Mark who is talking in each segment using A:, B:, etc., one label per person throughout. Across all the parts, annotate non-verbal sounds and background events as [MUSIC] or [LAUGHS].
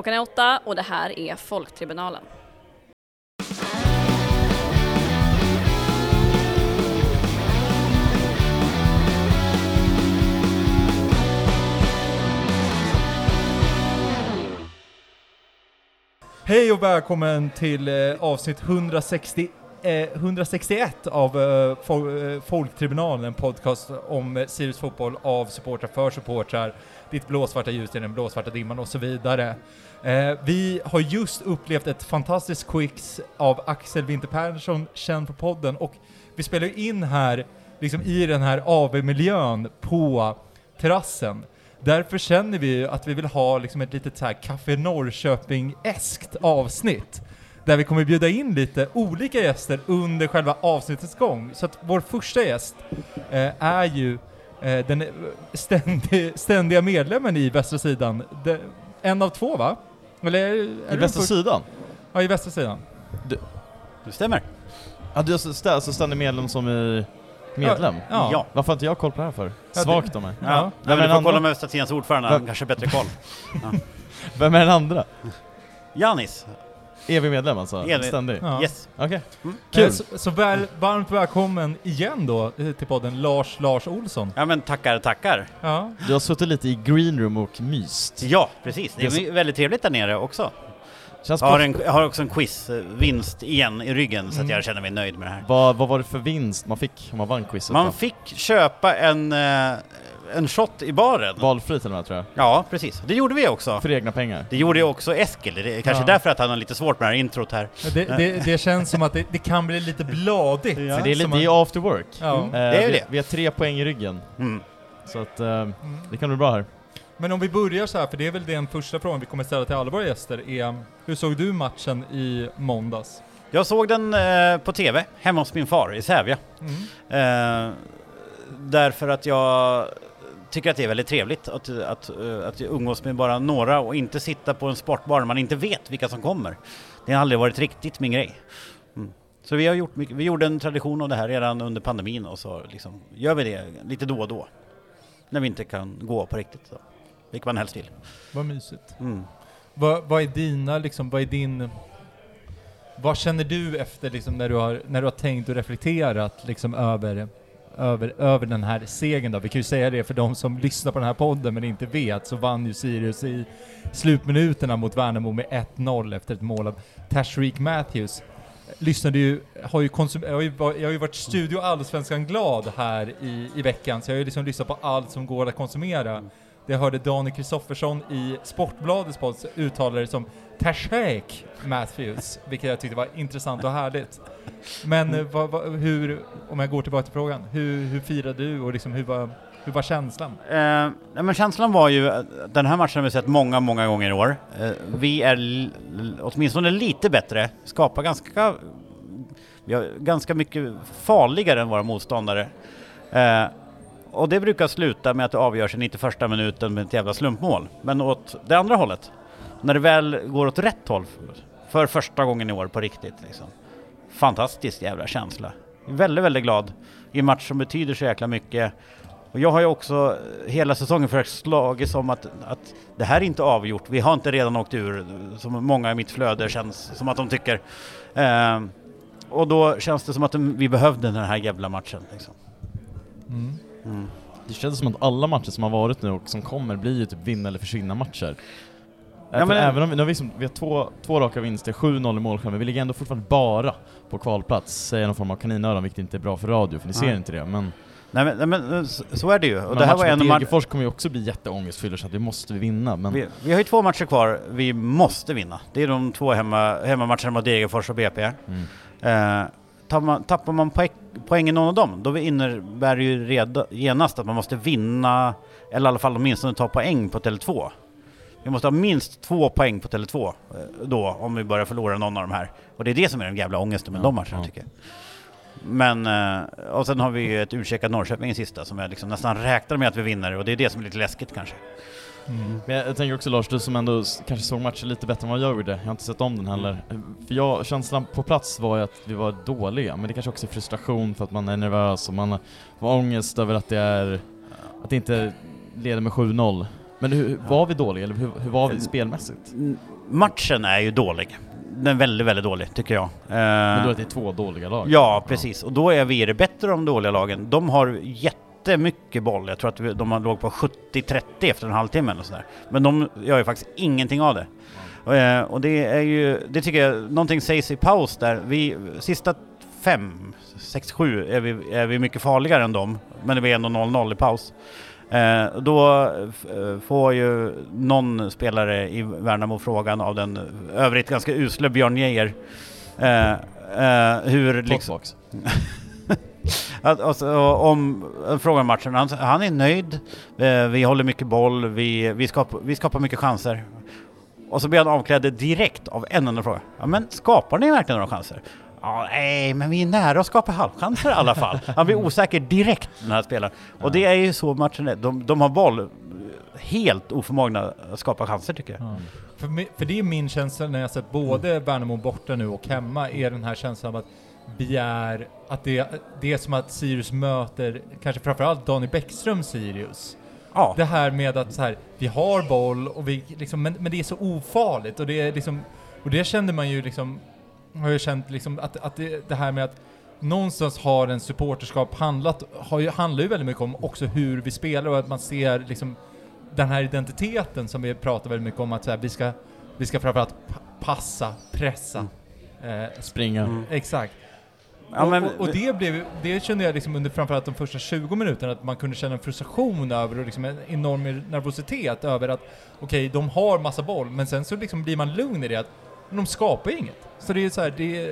A: Klockan är åtta och det här är Folktribunalen.
B: Hej och välkommen till eh, avsnitt 160, eh, 161 av eh, Fol- eh, Folktribunalen, en podcast om eh, Sirius fotboll av supportrar för supportrar, ditt blåsvarta ljus i den blåsvarta dimman och så vidare. Eh, vi har just upplevt ett fantastiskt quiz av Axel Winter Persson, känd på podden, och vi spelar ju in här, liksom i den här AV-miljön på terrassen. Därför känner vi ju att vi vill ha liksom ett litet så här Café Norrköping-eskt avsnitt. Där vi kommer bjuda in lite olika gäster under själva avsnittets gång. Så att vår första gäst eh, är ju eh, den ständig, [LAUGHS] ständiga medlemmen i Västra Sidan. De, en av två va? Eller
C: I
B: du
C: västra sidan?
B: Ja, i Västra Sidan.
D: Det stämmer.
C: Ja, du är alltså stä- alltså ständig medlem som är medlem?
B: Ja.
D: Ja.
C: Varför har inte jag koll på det här för?
B: Ja,
C: Svagt av mig.
B: Ja.
D: Ja.
C: Vem
D: men
C: är
D: du
C: den
D: får
C: andra?
D: kolla med Västra Tidens ordförande, han kanske har bättre koll. [LAUGHS]
C: Vem är den andra?
D: Janis.
C: Evig medlem alltså?
D: Evig.
C: Ständig?
B: Ja.
D: Yes.
C: Okej.
D: Mm.
C: Kul!
B: Eh, Så, så väl, varmt välkommen igen då eh, till podden Lars Lars Olsson.
D: Ja men tackar, tackar.
B: Ja.
C: Du har suttit lite i green room och myst.
D: Ja, precis. Det
C: Det är
D: är väldigt trevligt där nere också.
C: Känns
D: Jag har, en, jag har också en quiz-vinst igen i ryggen så att
B: Mm.
D: jag känner mig nöjd med det här.
C: vad, vad var det för vinst man fick om man vann quizet
D: Man
C: då?
D: fick köpa en, eh, en shot i baren.
C: Valfri till och med tror jag.
D: Ja, precis. Det gjorde vi också.
C: För egna pengar.
D: Det gjorde ju också Eskil. Det är kanske
B: Ja.
D: därför att han har lite svårt med det här introt här.
B: Det, det, det känns som att det, det kan bli lite bladigt.
D: Ja.
C: Det är lite
B: man-
C: det är after work.
B: Ja.
D: Mm.
C: Eh,
D: Det är ju
C: vi,
D: det.
C: vi har tre poäng i ryggen.
D: Mm.
C: Så att eh,
B: Mm.
C: det kan bli bra här.
B: Men om vi börjar så här, för det är väl den första frågan vi kommer ställa till alla våra gäster, är hur såg du matchen i måndags?
D: Jag såg den eh, på TV, hemma hos min far i Sävja.
B: Mm.
D: Eh, därför att jag tycker att det är väldigt trevligt att, att, eh, att umgås med bara några och inte sitta på en sportbar när man inte vet vilka som kommer. Det har aldrig varit riktigt min grej. Mm. Så vi har gjort mycket, vi gjorde en tradition av det här redan under pandemin och så liksom gör vi det lite då och då. När vi inte kan gå på riktigt. Så. Vilket man helst vill.
B: Vad mysigt.
D: Mm.
B: Vad, vad är dina, liksom, vad är din... Vad känner du efter liksom, när, du har, när du har tänkt och reflekterat liksom, över, över, över den här segern då? Vi kan ju säga det för de som lyssnar på den här podden men inte vet, så vann ju Sirius i slutminuterna mot Värnamo med 1-0 efter ett mål av Tashreeq Matthews. Lyssnade ju, har ju konsum, jag, har ju, jag har ju varit studio Allsvenskan glad här i, i veckan, så jag har ju liksom lyssnat på allt som går att konsumera. Det jag hörde Daniel Kristoffersson i Sportbladets podd uttala det som Tashreeq Matthews, vilket jag tyckte var intressant och härligt. Men eh, vad, vad, hur, om jag går tillbaka till frågan, hur, hur firade du och liksom hur var, hur var känslan?
D: Eh, men känslan var ju, att den här matchen har vi sett många, många gånger i år. Eh, vi är åtminstone lite bättre, skapar ganska, vi har ganska mycket farligare än våra motståndare. Eh, och det brukar sluta med att det avgörs i 91 minuten med ett jävla slumpmål. Men åt det andra hållet, när det väl går åt rätt håll för första gången i år på riktigt liksom. Fantastisk jävla känsla. Väldigt, väldigt glad i en match som betyder så jäkla mycket. Och jag har ju också hela säsongen försökt slagits om att, att det här är inte avgjort. Vi har inte redan åkt ur, som många i mitt flöde känns som att de tycker. Eh, och då känns det som att vi behövde den här jävla matchen. Liksom.
B: Mm.
D: Mm.
C: Det känns som att alla matcher som har varit nu och som kommer blir ju typ vinna eller försvinna matcher.
D: Ja, men-
C: även om vi, nu har vi, liksom, vi har två, två raka vinster, 7-0 i målskillnad, men vi ligger ändå fortfarande bara på kvalplats, säger någon form av kaninöron, vilket inte är bra för radio, för ni ser inte det. Men,
D: Nej, men, nej, men så, så är det ju. Och
C: men
D: det här var en matcherna.
C: Degerfors kommer ju också bli jätteångestfylld, så att det måste vi vinna. Men
D: Vi, vi har ju två matcher kvar vi måste vinna. Det är de två hemma, hemmamatcherna mot Degerfors och BP.
C: mm.
D: Eh, tappar man, tappar man poäng, poäng i någon av dem, då innebär det ju reda, genast att man måste vinna, eller i alla fall åtminstone ta poäng på Tele2. Vi måste ha minst två poäng på Tele2 eh, då, om vi börjar förlora någon av de här. Och det är det som är den jävla ångesten med
C: Ja,
D: de matcherna
C: ja.
D: tycker jag. Men, eh, och sen har vi ju ett utchecat Norrköping i sista som jag liksom nästan räknar med att vi vinner och det är det som är lite läskigt kanske.
B: Mm.
C: Men jag, jag tänker också Lars, du som ändå kanske såg matchen lite bättre än vad jag gjorde, jag har inte sett om den heller. För jag, känslan på plats var ju att vi var dåliga, men det kanske också är frustration för att man är nervös och man har ångest över att det är, att det inte leder med 7-0. Men hur, var vi dåliga, eller hur, hur var vi spelmässigt?
D: Mm, Matchen är ju dålig. Den är väldigt, väldigt dålig tycker jag.
C: Men
D: Eh,
C: då är det två dåliga lag?
D: Ja, precis. Och då är vi det bättre de dåliga lagen. De har jättemycket boll. Jag tror att de har låg på 70-30 efter en halvtimme eller sådär. Men de gör ju faktiskt ingenting av det. Eh, och det är ju, det tycker jag, någonting sägs i paus där. Vi, sista fem, sex, sju är vi, är vi mycket farligare än dem. Men det blir ändå 0-0 i paus. Eh, då eh, får ju någon spelare i Värnamo frågan av den övrigt ganska usle Björn Geijer eh, eh, hur liksom, [LAUGHS] att, alltså, om frågan matchen, han, han är nöjd, eh, vi håller mycket boll, vi, vi, skapar, vi skapar mycket chanser. Och så blir han avklädd direkt av en enda fråga. Ja men skapar ni verkligen några chanser? Ja, nej, men vi är nära att skapa halvchanser i alla fall. [LAUGHS] Han blir osäker direkt den här spelaren. Och det är ju så matchen är. De, de har boll, helt oförmogna att skapa chanser tycker jag.
B: För, mi- för det är min känsla när jag sett både Värnamo borta nu och hemma, är den här känslan av att vi är, att det, det är som att Sirius möter, kanske framförallt Daniel Bäckström Sirius.
D: Ja,
B: Det här med att så här, vi har boll och vi liksom, men, men det är så ofarligt och det är liksom, och det kände man ju liksom, har jag känt liksom att, att det, det här med att någonstans har en supporterskap handlat, har ju, handlar ju väldigt mycket om också hur vi spelar och att man ser liksom den här identiteten som vi pratar väldigt mycket om att så här, vi ska, vi ska framförallt pa- passa, pressa. Eh,
C: Springa.
D: Mm.
B: Exakt.
D: Ja, men-
B: och, och, och det, blev, det kände jag liksom under framförallt de första 20 minuterna, att man kunde känna en frustration över och liksom en enorm nervositet över att okej, de har massa boll, men sen så liksom blir man lugn i det att men de skapar ju inget. Så det är så här, det,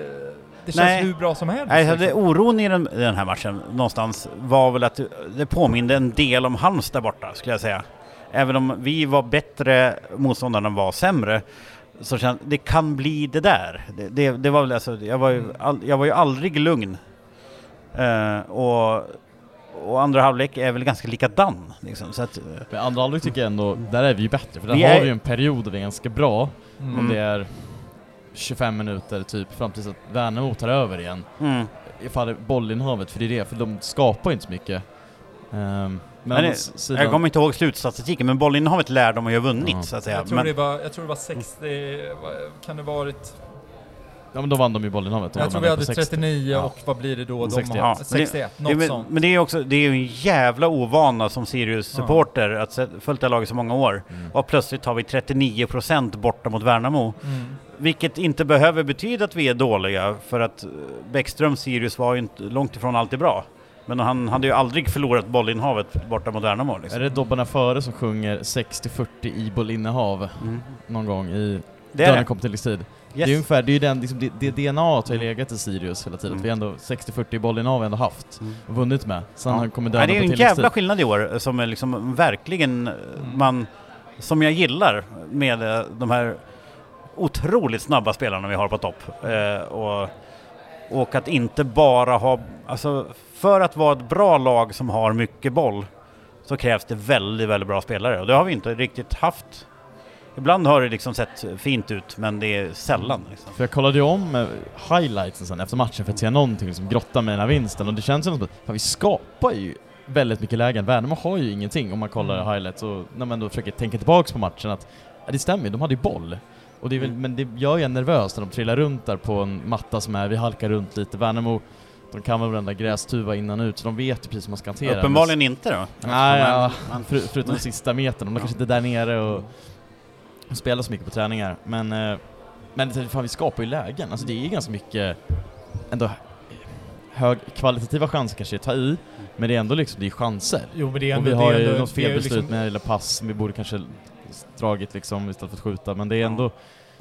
B: det känns
D: Nej.
B: hur bra som helst.
D: Nej, så det,
B: liksom.
D: oron i den, den här matchen någonstans var väl att det, påminde en del om Halmstad borta, skulle jag säga. Även om vi var bättre, motståndarna var sämre, så känns det kan bli det där. Det, det, det var väl alltså, jag var ju, all, jag var ju aldrig lugn. Eh, och, och andra halvlek är väl ganska likadan. Liksom, så att, eh,
C: Men andra halvlek tycker jag ändå, där är vi ju bättre, för där har vi ju en period där vi är ganska bra,
B: Mm.
C: om det är 25 minuter typ, fram tills att Värnamo tar över igen.
D: mm.
C: Ifall det är bollinnehavet, för det är det, för de skapar inte så mycket. Um, men
D: det-
C: sidan,
D: Jag kommer inte ihåg slutstatistiken, men bollinnehavet lär de ha ju vunnit,
C: Ja.
D: så att säga.
B: Jag tror,
D: Men,
B: det var, jag tror det var 60, vad- kan det varit?
C: ja men då vann de ju bollinnehavet.
B: Jag tror vi hade
C: 60.
B: 39
C: Ja.
B: och vad blir det då? De
C: 61.
B: Har,
D: Ja, men det-
B: 61,
D: det,
B: något
D: men,
B: sånt.
D: men det är ju också, det är ju en jävla ovana som Sirius-supporter att se- följt det här laget så många år.
C: Mm.
D: Och plötsligt har vi 39% borta mot Värnamo.
B: Mm.
D: Vilket inte behöver betyda att vi är dåliga, för att eh, Bäckström Sirius var ju inte långt ifrån alltid bra. Men han hade ju aldrig förlorat bollinnehavet borta mot Värnamo.
C: Är
D: Liksom.
C: det Dobbarna före som sjunger 60-40 i bollinnehav
D: Mm.
C: någon gång i
D: Det är
C: Dörren
D: det.
C: kom till tid? Det är
D: Yes.
C: ungefär, det är ju den, liksom, det, det DNA har ju legat i Sirius hela tiden.
D: Mm.
C: Vi har ändå 60-40 i bollinnehav har vi ändå haft
D: Mm.
C: och vunnit med. Sen
D: Ja.
C: kommer
D: Nej,
C: Dörren
D: det är ju en jävla skillnad i år eh, som är liksom verkligen eh, man, som jag gillar med de här otroligt snabba spelarna vi har på topp. Eh, och, och att inte bara ha, alltså för att vara ett bra lag som har mycket boll så krävs det väldigt, väldigt bra spelare och det har vi inte riktigt haft. Ibland har det liksom sett fint ut men det är sällan. Liksom.
C: För jag kollade ju om eh, highlightsen sen efter matchen för att se någonting som grotta med den här vinsten och det känns som att fan, vi skapar ju väldigt mycket lägen. Värnamo har ju ingenting om man kollar
B: Mm.
C: highlights och när man då försöker tänka tillbaks på matchen att ja, det stämmer, de hade ju boll. Och det är väl,
D: Mm.
C: Men det gör ju en nervös när de trillar runt där på en matta som är, vi halkar runt lite. Värnamo, de kan väl varenda grästuva innan och ut så de vet ju precis hur man ska hantera det.
D: Uppenbarligen inte då.
C: Nej, ja, för, förutom sista metern, de är
D: Ja.
C: kanske inte där nere och, och spelar så mycket på träningar. Men, eh, men det- fan, vi skapar ju lägen, alltså det är ganska mycket ändå högkvalitativa chanser kanske att ta i, men det är ändå liksom, det är chanser.
B: Jo men det är
C: Och
B: ändå...
C: vi har
B: är
C: ju något
B: är
C: felbeslut
B: liksom-
C: med lilla pass som vi borde kanske dragit liksom istället för att skjuta, men det är ändå,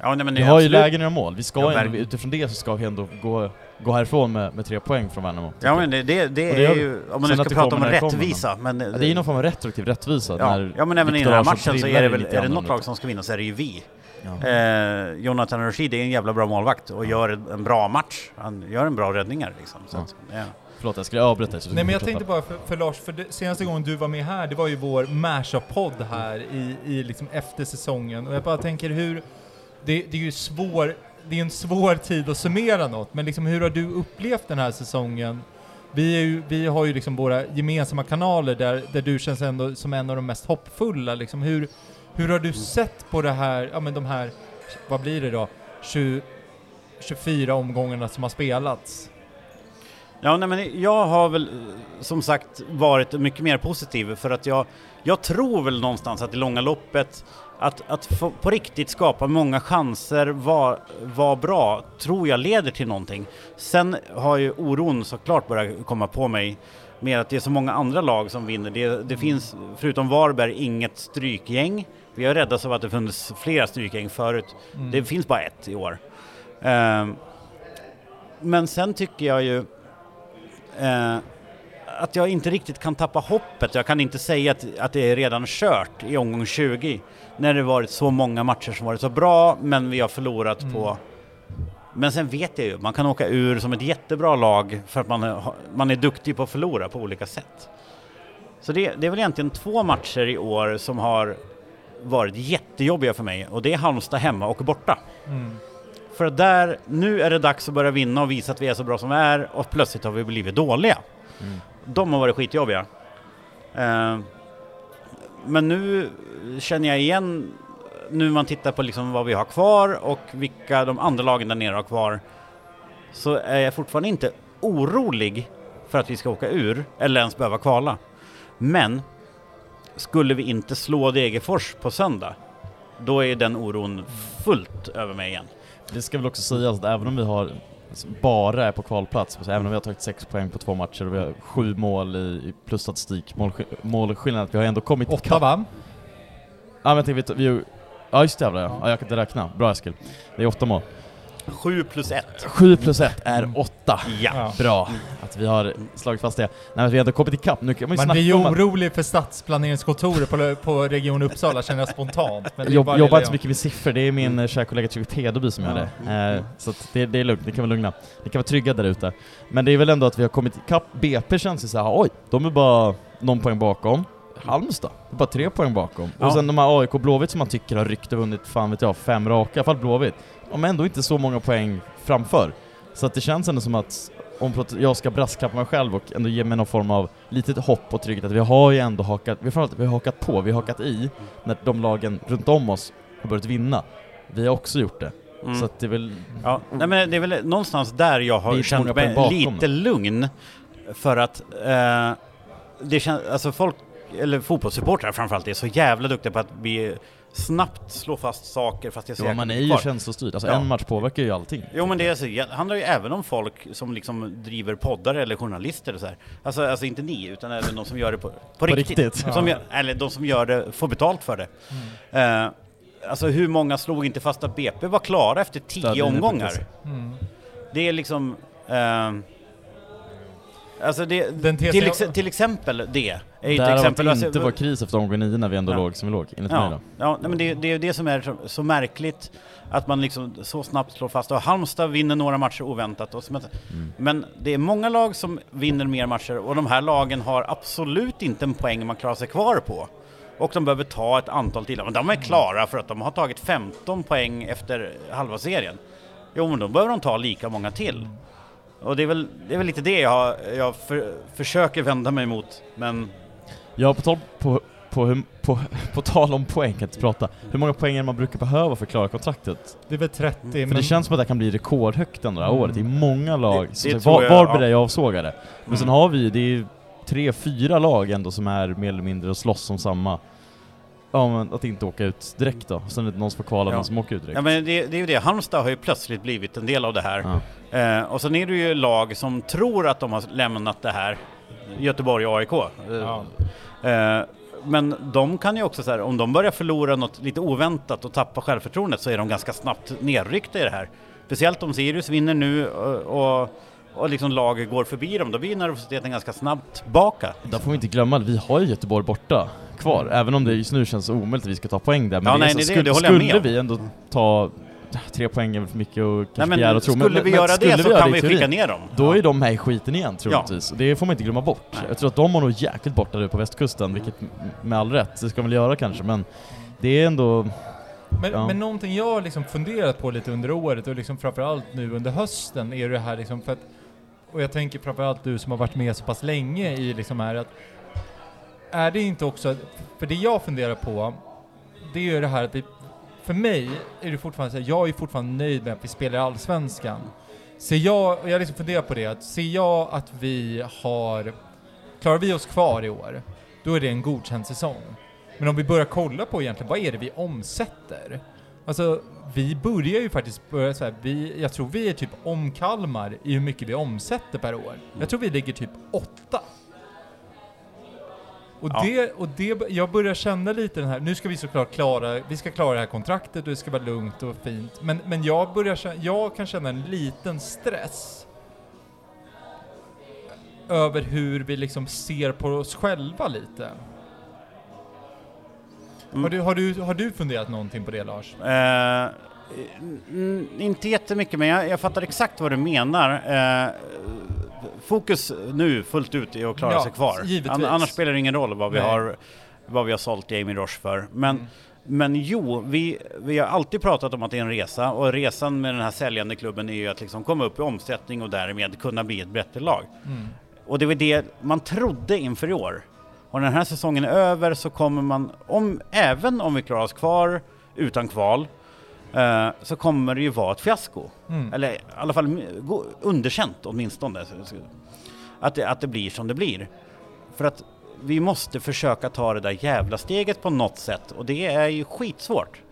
D: Ja, nej, men
C: vi har ju
D: absolut-
C: lägen att göra mål. Vi ska
D: Ja,
C: ändå, utifrån det så ska vi ändå gå, gå härifrån med, med tre poäng från Värnamo.
D: Ja men det, det, det, är ju, om man nu ska prata om rättvisa, men...
C: Ja, det är ju någon form av retroaktiv rättvisa.
D: ja, ja men även i den här matchen så är det
C: ju
D: väl, är det något lag som ska vinna så är det ju vi.
C: Ja.
D: Eh, Jonathan Rashid är en jävla bra målvakt och gör en bra match. Han gör en bra räddningar liksom. Så att.
C: Förlåt, jag skulle avbryta dig.
B: Nej men jag tänkte bara för, för Lars, för det, senaste gången du var med här, det var ju vår Mashup-podd här i, i liksom efter säsongen. Och jag bara tänker hur, det, det är ju svår, det är en svår tid att summera något, men liksom hur har du upplevt den här säsongen? vi, är ju, vi har ju liksom våra gemensamma kanaler där, där du känns ändå som en av de mest hoppfulla. Liksom hur, hur har du sett på det här, ja men de här, vad blir det då, 20, 24 omgångarna som har spelats?
D: Ja, nej, men jag har väl eh, som sagt varit mycket mer positiv för att jag, jag tror väl någonstans att i långa loppet att, att på riktigt skapa många chanser, vara var bra, tror jag leder till någonting. Sen har ju oron såklart börjat komma på mig med att det är så många andra lag som vinner. Det, det finns, förutom Varberg, inget strykgäng. Vi har räddats av att det funnits flera strykgäng förut.
B: Mm.
D: Det finns bara ett i år. Ehm, men sen tycker jag ju eh, att jag inte riktigt kan tappa hoppet. Jag kan inte säga att, att det är redan kört i omgång 20 när det varit så många matcher som varit så bra men vi har förlorat
B: Mm.
D: på men sen vet jag ju, man kan åka ur som ett jättebra lag för att man är, man är duktig på att förlora på olika sätt. Så det, det är väl egentligen två matcher i år som har varit jättejobbiga för mig och det är Halmstad hemma och borta.
B: Mm.
D: För att där, nu är det dags att börja vinna och visa att vi är så bra som vi är och plötsligt har vi blivit dåliga.
C: Mm.
D: De har varit skitjobbiga. Eh, men nu känner jag igen, nu man tittar på liksom vad vi har kvar och vilka de andra lagen där nere har kvar, så är jag fortfarande inte orolig för att vi ska åka ur eller ens behöva kvala. Men skulle vi inte slå Degerfors på söndag, då är den oron fullt över mig igen.
C: Det ska väl också sägas att även om vi har alltså, bara är på kvalplats, alltså, även om vi har tagit sex poäng på två matcher och vi har sju mål i, i plusstatistik, målsk- målskillnad, vi har ändå kommit
B: Åtta va?
C: Ja men jag tänkte, vi, vi, ja just det jävlar ja. ja, jag kan inte räkna. Bra Eskil. Det är åtta mål.
D: 7 plus 1.
C: Sju plus ett är åtta.
D: Ja.
B: Ja.
C: Bra att vi har slagit fast det. Nej men vi har ändå kommit ikapp. Nu kan man ju
B: Man blir ju orolig för stadsplaneringskontoret på, på Region Uppsala känner jag spontant. Men bara
C: jobbar inte så mycket med siffror, det är min mm. kära kollega Tryggve Pedeby som gör det. Eh, så att det, det är lugnt, ni kan vara lugna. Ni kan vara trygga där ute. Men det är väl ändå att vi har kommit ikapp. BP känns ju såhär, oj, de är bara någon poäng bakom. Halmstad, det är bara tre poäng bakom.
D: Ja.
C: Och sen de här AIK Blåvitt som man tycker har ryckt och vunnit, fan vet jag, fem raka, i alla fall Blåvitt. De har ändå inte så många poäng framför. Så att det känns ändå som att om jag ska brasklappa mig själv och ändå ge mig någon form av litet hopp och trygghet att vi har ju ändå hakat, vi har, vi har hakat på, vi har hakat i när de lagen runt om oss har börjat vinna. Vi har också gjort det.
D: Mm.
C: Så att det är väl...
D: Ja, nej men det är väl någonstans där jag har
C: är
D: känt mig lite lugn. För att eh, det känns, alltså folk, eller fotbollssupportrar framförallt, är så jävla duktiga på att vi snabbt slår fast saker fast jag ser
C: Ja, man är ju
D: kvar.
C: känslostyrd. Alltså
D: Ja.
C: en match påverkar ju allting.
D: Jo men det är så, det handlar ju även om folk som liksom driver poddar eller journalister och så här. Alltså, alltså inte ni, utan även de som gör det på, på, riktigt.
C: riktigt.
D: Som
B: Ja.
D: gör, eller de som gör det, får betalt för det. Eh, alltså hur många slog inte fast att BP var klara efter tio
C: Stödlinjen
D: omgångar?
C: precis.
B: Mm.
D: Det är liksom... ehm, alltså det, till, ex, till exempel det. Är ju ett exempel,
C: det
D: alltså,
C: inte var kris efter omgång nio när vi ändå
D: Ja.
C: låg som vi låg, enligt mig
D: Ja,
C: då.
D: ja nej, men det, det är det som är så, så märkligt att man liksom så snabbt slår fast. Och Halmstad vinner några matcher oväntat. Och att-
C: Mm.
D: Men det är många lag som vinner mer matcher och de här lagen har absolut inte en poäng man klarar sig kvar på. Och de behöver ta ett antal till. Men de är klara för att de har tagit 15 poäng efter halva serien. Jo, men då behöver de ta lika många till. Och det är väl, det är väl lite det jag, jag för, försöker vända mig mot. Men
C: Ja, på tal, på, på, på, på tal om poäng, kan inte prata. Hur många poäng är man brukar behöva för att klara kontraktet?
B: Det är väl 30,
C: För
B: men
C: det känns som att det kan bli rekordhögt ändå det här
B: Mm.
C: året. Det är många lag.
D: Det- det
C: sagt,
D: tror
C: var,
D: jag,
C: Varberg
D: ja.
C: är avsågade. Men sen
D: Mm.
C: har vi, det är tre, fyra lag ändå som är mer eller mindre och slåss om samma. Ja men att inte åka ut direkt då. Sen är det någon som får kvala,
D: Ja.
C: någon som åker ut direkt.
D: Ja men det, det är ju det, Halmstad har ju plötsligt blivit en del av det här.
C: Ja.
D: Eh, och sen är det ju lag som tror att de har lämnat det här, Göteborg och AIK. Eh,
B: Ja.
D: Eh, men de kan ju också så här, om de börjar förlora något lite oväntat och tappa självförtroendet så är de ganska snabbt nerryckta i det här. Speciellt om Sirius vinner nu och, och, liksom laget går förbi dem, då blir nervositeten ganska snabbt tillbaka.
C: Där får vi inte glömma att vi har ju Göteborg borta kvar, även om det just nu känns omöjligt att vi ska ta poäng där. Men
D: Ja,
C: det
D: nej,
C: så,
D: det- det
C: skulle,
D: med
C: skulle vi ändå ta tre poäng är väl för mycket och
D: Nej,
C: kanske
D: men
C: begära och tro.
D: skulle
C: men,
D: vi
C: men
D: göra
C: skulle
D: det så
C: göra
D: kan vi skicka ner dem.
C: Då
D: Ja.
C: är de med i skiten igen troligtvis. Det får man inte glömma bort.
D: Nej.
C: Jag tror att de har nog jäkligt borta nu på västkusten, vilket med all rätt, det ska de väl göra kanske, men det är ändå...
B: Men,
C: Ja.
B: men någonting jag har liksom funderat på lite under året och liksom framförallt nu under hösten är det här liksom för att och jag tänker framförallt du som har varit med så pass länge i liksom här att är det inte också, för det jag funderar på, det är ju det här att det, för mig är det fortfarande så här, jag är fortfarande nöjd med att vi spelar i Allsvenskan. Ser jag, och jag liksom funderar på det, att ser jag att vi har, klarar vi oss kvar i år, då är det en godkänd säsong. Men om vi börjar kolla på egentligen, vad är det vi omsätter? Alltså, vi börjar ju faktiskt börja så här, vi, jag tror vi är typ om Kalmar i hur mycket vi omsätter per år. Jag tror vi ligger typ åtta. Och,
D: Ja.
B: det, och det, jag börjar känna lite den här, nu ska vi såklart klara, vi ska klara det här kontraktet och det ska vara lugnt och fint. Men, men jag börjar känna, jag kan känna en liten stress över hur vi liksom ser på oss själva lite.
D: Mm.
B: Har, du, har, du, har du funderat någonting på det Lars?
D: Mm, inte jättemycket, men jag, jag fattar exakt vad du menar. Eh, fokus nu fullt ut är att klara
B: Ja,
D: sig kvar.
B: givetvis.
D: An, annars spelar det ingen roll vad vi,
B: Nej.
D: har, vad vi har sålt Jamie Roche för. Men,
B: Mm.
D: men jo, vi, vi har alltid pratat om att det är en resa och resan med den här säljande klubben är ju att liksom komma upp i omsättning och därmed kunna bli ett bättre lag.
B: Mm.
D: Och det var det man trodde inför i år. Och när den här säsongen är över så kommer man, om, även om vi klarar oss kvar utan kval, eh, så kommer det ju vara ett fiasko.
B: Mm.
D: Eller i alla fall underkänt åtminstone. Att det, att det blir som det blir. För att vi måste försöka ta det där jävla steget på något sätt och det är ju skitsvårt.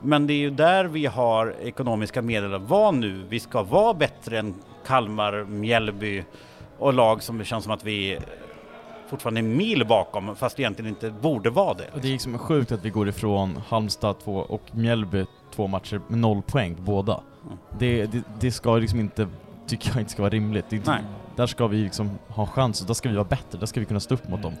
D: Men det är ju där vi har ekonomiska medel att vara nu. Vi ska vara bättre än Kalmar, Mjällby och lag som det känns som att vi fortfarande är mil bakom fast egentligen inte borde vara det.
C: Och det är liksom sjukt att vi går ifrån Halmstad två och Mjällby två matcher med noll poäng på båda.
D: Mm.
C: Det, det, det ska liksom inte, tycker jag inte ska vara rimligt. Det,
D: Nej.
C: Där ska vi liksom ha chans och där ska vi vara bättre, där ska vi kunna stå upp mot dem.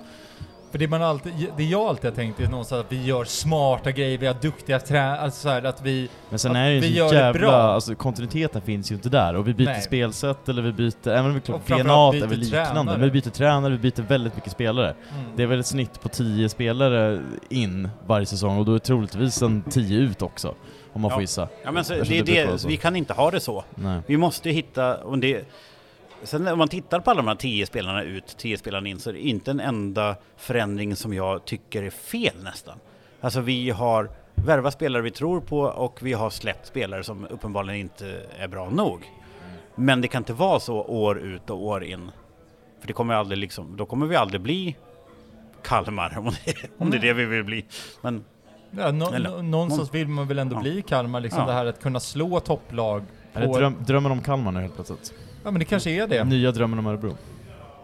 B: För det, man alltid, det jag alltid har tänkt är någonstans att vi gör smarta grejer, vi har duktiga tränare, alltså så här, att vi...
C: Men sen
B: Att
C: är det
B: vi
C: ju
B: gör
C: så
B: det
C: jävla,
B: bra.
C: alltså kontinuiteten finns ju inte där och vi byter
B: Nej.
C: spelsätt eller vi byter, även om vi klart DNA är väl liknande,
B: tränare.
C: men vi byter tränare, vi byter väldigt mycket spelare.
B: Mm.
C: Det är väl ett snitt på 10 spelare in varje säsong och då är troligtvis en 10 ut också, om man
D: Ja.
C: får gissa.
D: Ja men så, det är det,
C: så.
D: vi kan inte ha det så.
C: Nej.
D: Vi måste hitta, och det, sen om man tittar på alla de här tio spelarna ut, tio spelarna in, så är det inte en enda förändring som jag tycker är fel nästan. Alltså vi har värvat spelare vi tror på och vi har släppt spelare som uppenbarligen inte är bra nog. Men det kan inte vara så år ut och år in. För det kommer aldrig liksom, då kommer vi aldrig bli Kalmar [LAUGHS] om det, om det är det vi vill bli. Men
B: Ja, nå,
D: Eller-
B: nå, någonstans vill man väl ändå
D: Ja.
B: bli Kalmar, liksom
D: Ja.
B: det här att kunna slå topplag.
C: Är det
B: på-
C: dröm, drömmen om Kalmar nu helt plötsligt?
B: Ja men det kanske är det.
C: Nya drömmen om Örebro?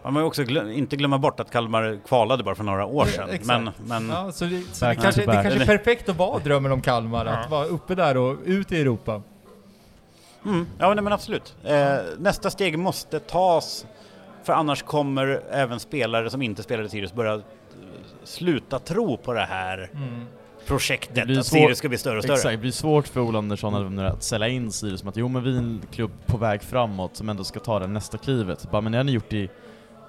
D: man ju också glö- inte glömma bort att Kalmar kvalade bara för några år sedan.
B: Exakt.
D: Men, men
B: Ja, så det, så det, kanske, det kanske är perfekt att vara drömmen om Kalmar, att vara uppe där och ut i Europa.
D: Mm, ja nej, men absolut. Eh, nästa steg måste tas för annars kommer även spelare som inte spelade i Sirius börja sluta tro på det här
B: Mm.
D: Projektet,
C: Det blir
D: att
C: svår-
D: Sirius ska bli större och större.
C: Exakt, det blir svårt för Ola Andersson att sälja in Sirius som att jo men vi är en klubb på väg framåt som ändå ska ta det nästa klivet. Bara, men det har ni gjort i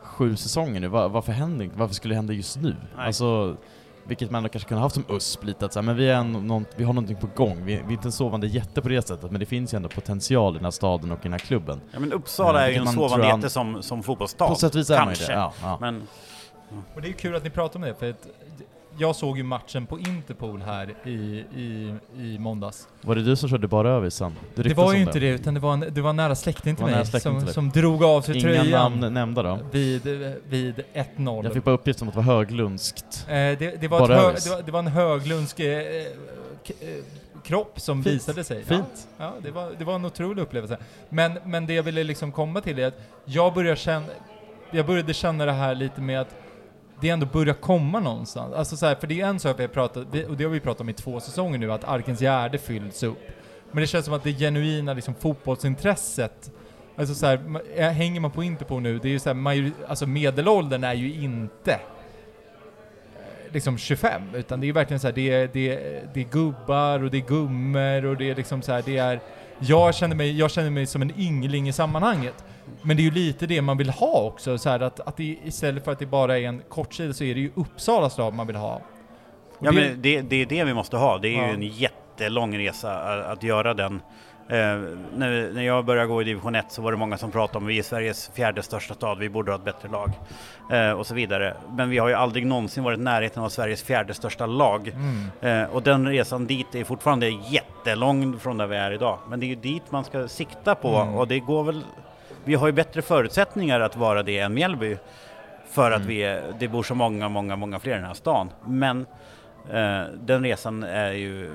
C: sju säsonger nu, Va- varför händer inte? Varför skulle det hända just nu?
D: Nej.
C: Alltså, vilket man ändå kanske kunde haft som USP lite att säga, men vi, är en, någon, vi har någonting på gång. Vi, vi är inte en sovande jätte på det sättet, men det finns ju ändå potential i den här staden och i den här klubben.
D: Ja, men Uppsala
C: Ja,
D: är ju en sovande
C: han-
D: jätte som, som fotbollsstad.
C: På sätt och vis är man ju det. Ja, ja.
D: Men
B: Och det är kul att ni pratar om det, för att jag såg ju matchen på Interpol här i, i, i måndags.
C: Var det du som körde bara över sen?
B: Det
C: ryktas
B: var ju inte det, utan det var en, det var en nära släkting till
C: Det nära
B: mig
C: släkting
B: som,
C: till
B: som drog av sig
C: Inga
B: tröjan
C: namn nämnda då?
B: vid, vid 1-0.
C: Jag fick bara uppgift om att det var höglundskt.
B: Eh, det, det, var
C: Bara
B: hö, det, var, det var en höglundsk eh, eh, kropp som
C: Fint.
B: visade sig.
C: Fint.
B: Ja, ja det, var, det var en otrolig upplevelse. Men, men det jag ville liksom komma till är att jag började känna, jag började känna det här lite med att det ändå börjar komma någonstans. Alltså så här, för det är en sak vi har pratat, och det har vi pratat om i två säsonger nu, att Arkens Gärde fylls upp. Men det känns som att det genuina liksom, fotbollsintresset, alltså så här, hänger man på Interpol nu, det är ju så här, alltså medelåldern är ju inte eh, liksom 25, utan det är ju verkligen så här, det är, det, är, det är gubbar och det är gummor och det är liksom så här, det är... Jag känner mig, jag känner mig som en yngling i sammanhanget. Men det är ju lite det man vill ha också, så här att, att det, istället för att det bara är en kortsida så är det ju Uppsalas lag man vill ha. Och
D: Ja,
B: det-
D: men det, det är det vi måste ha. Det är
B: Ja.
D: ju en jättelång resa att, att göra den. Eh, när, när jag började gå i division 1 så var det många som pratade om vi är Sveriges fjärde största stad, vi borde ha ett bättre lag eh, och så vidare. Men vi har ju aldrig någonsin varit i närheten av Sveriges fjärde största lag.
B: Mm.
D: Eh, och den resan dit är fortfarande jättelång från där vi är idag. Men det är ju dit man ska sikta på
B: Mm.
D: och det går väl... Vi har ju bättre förutsättningar att vara det än Mjällby för att
C: Mm.
D: vi är, det bor så många, många, många fler i den här stan. Men eh, den resan är ju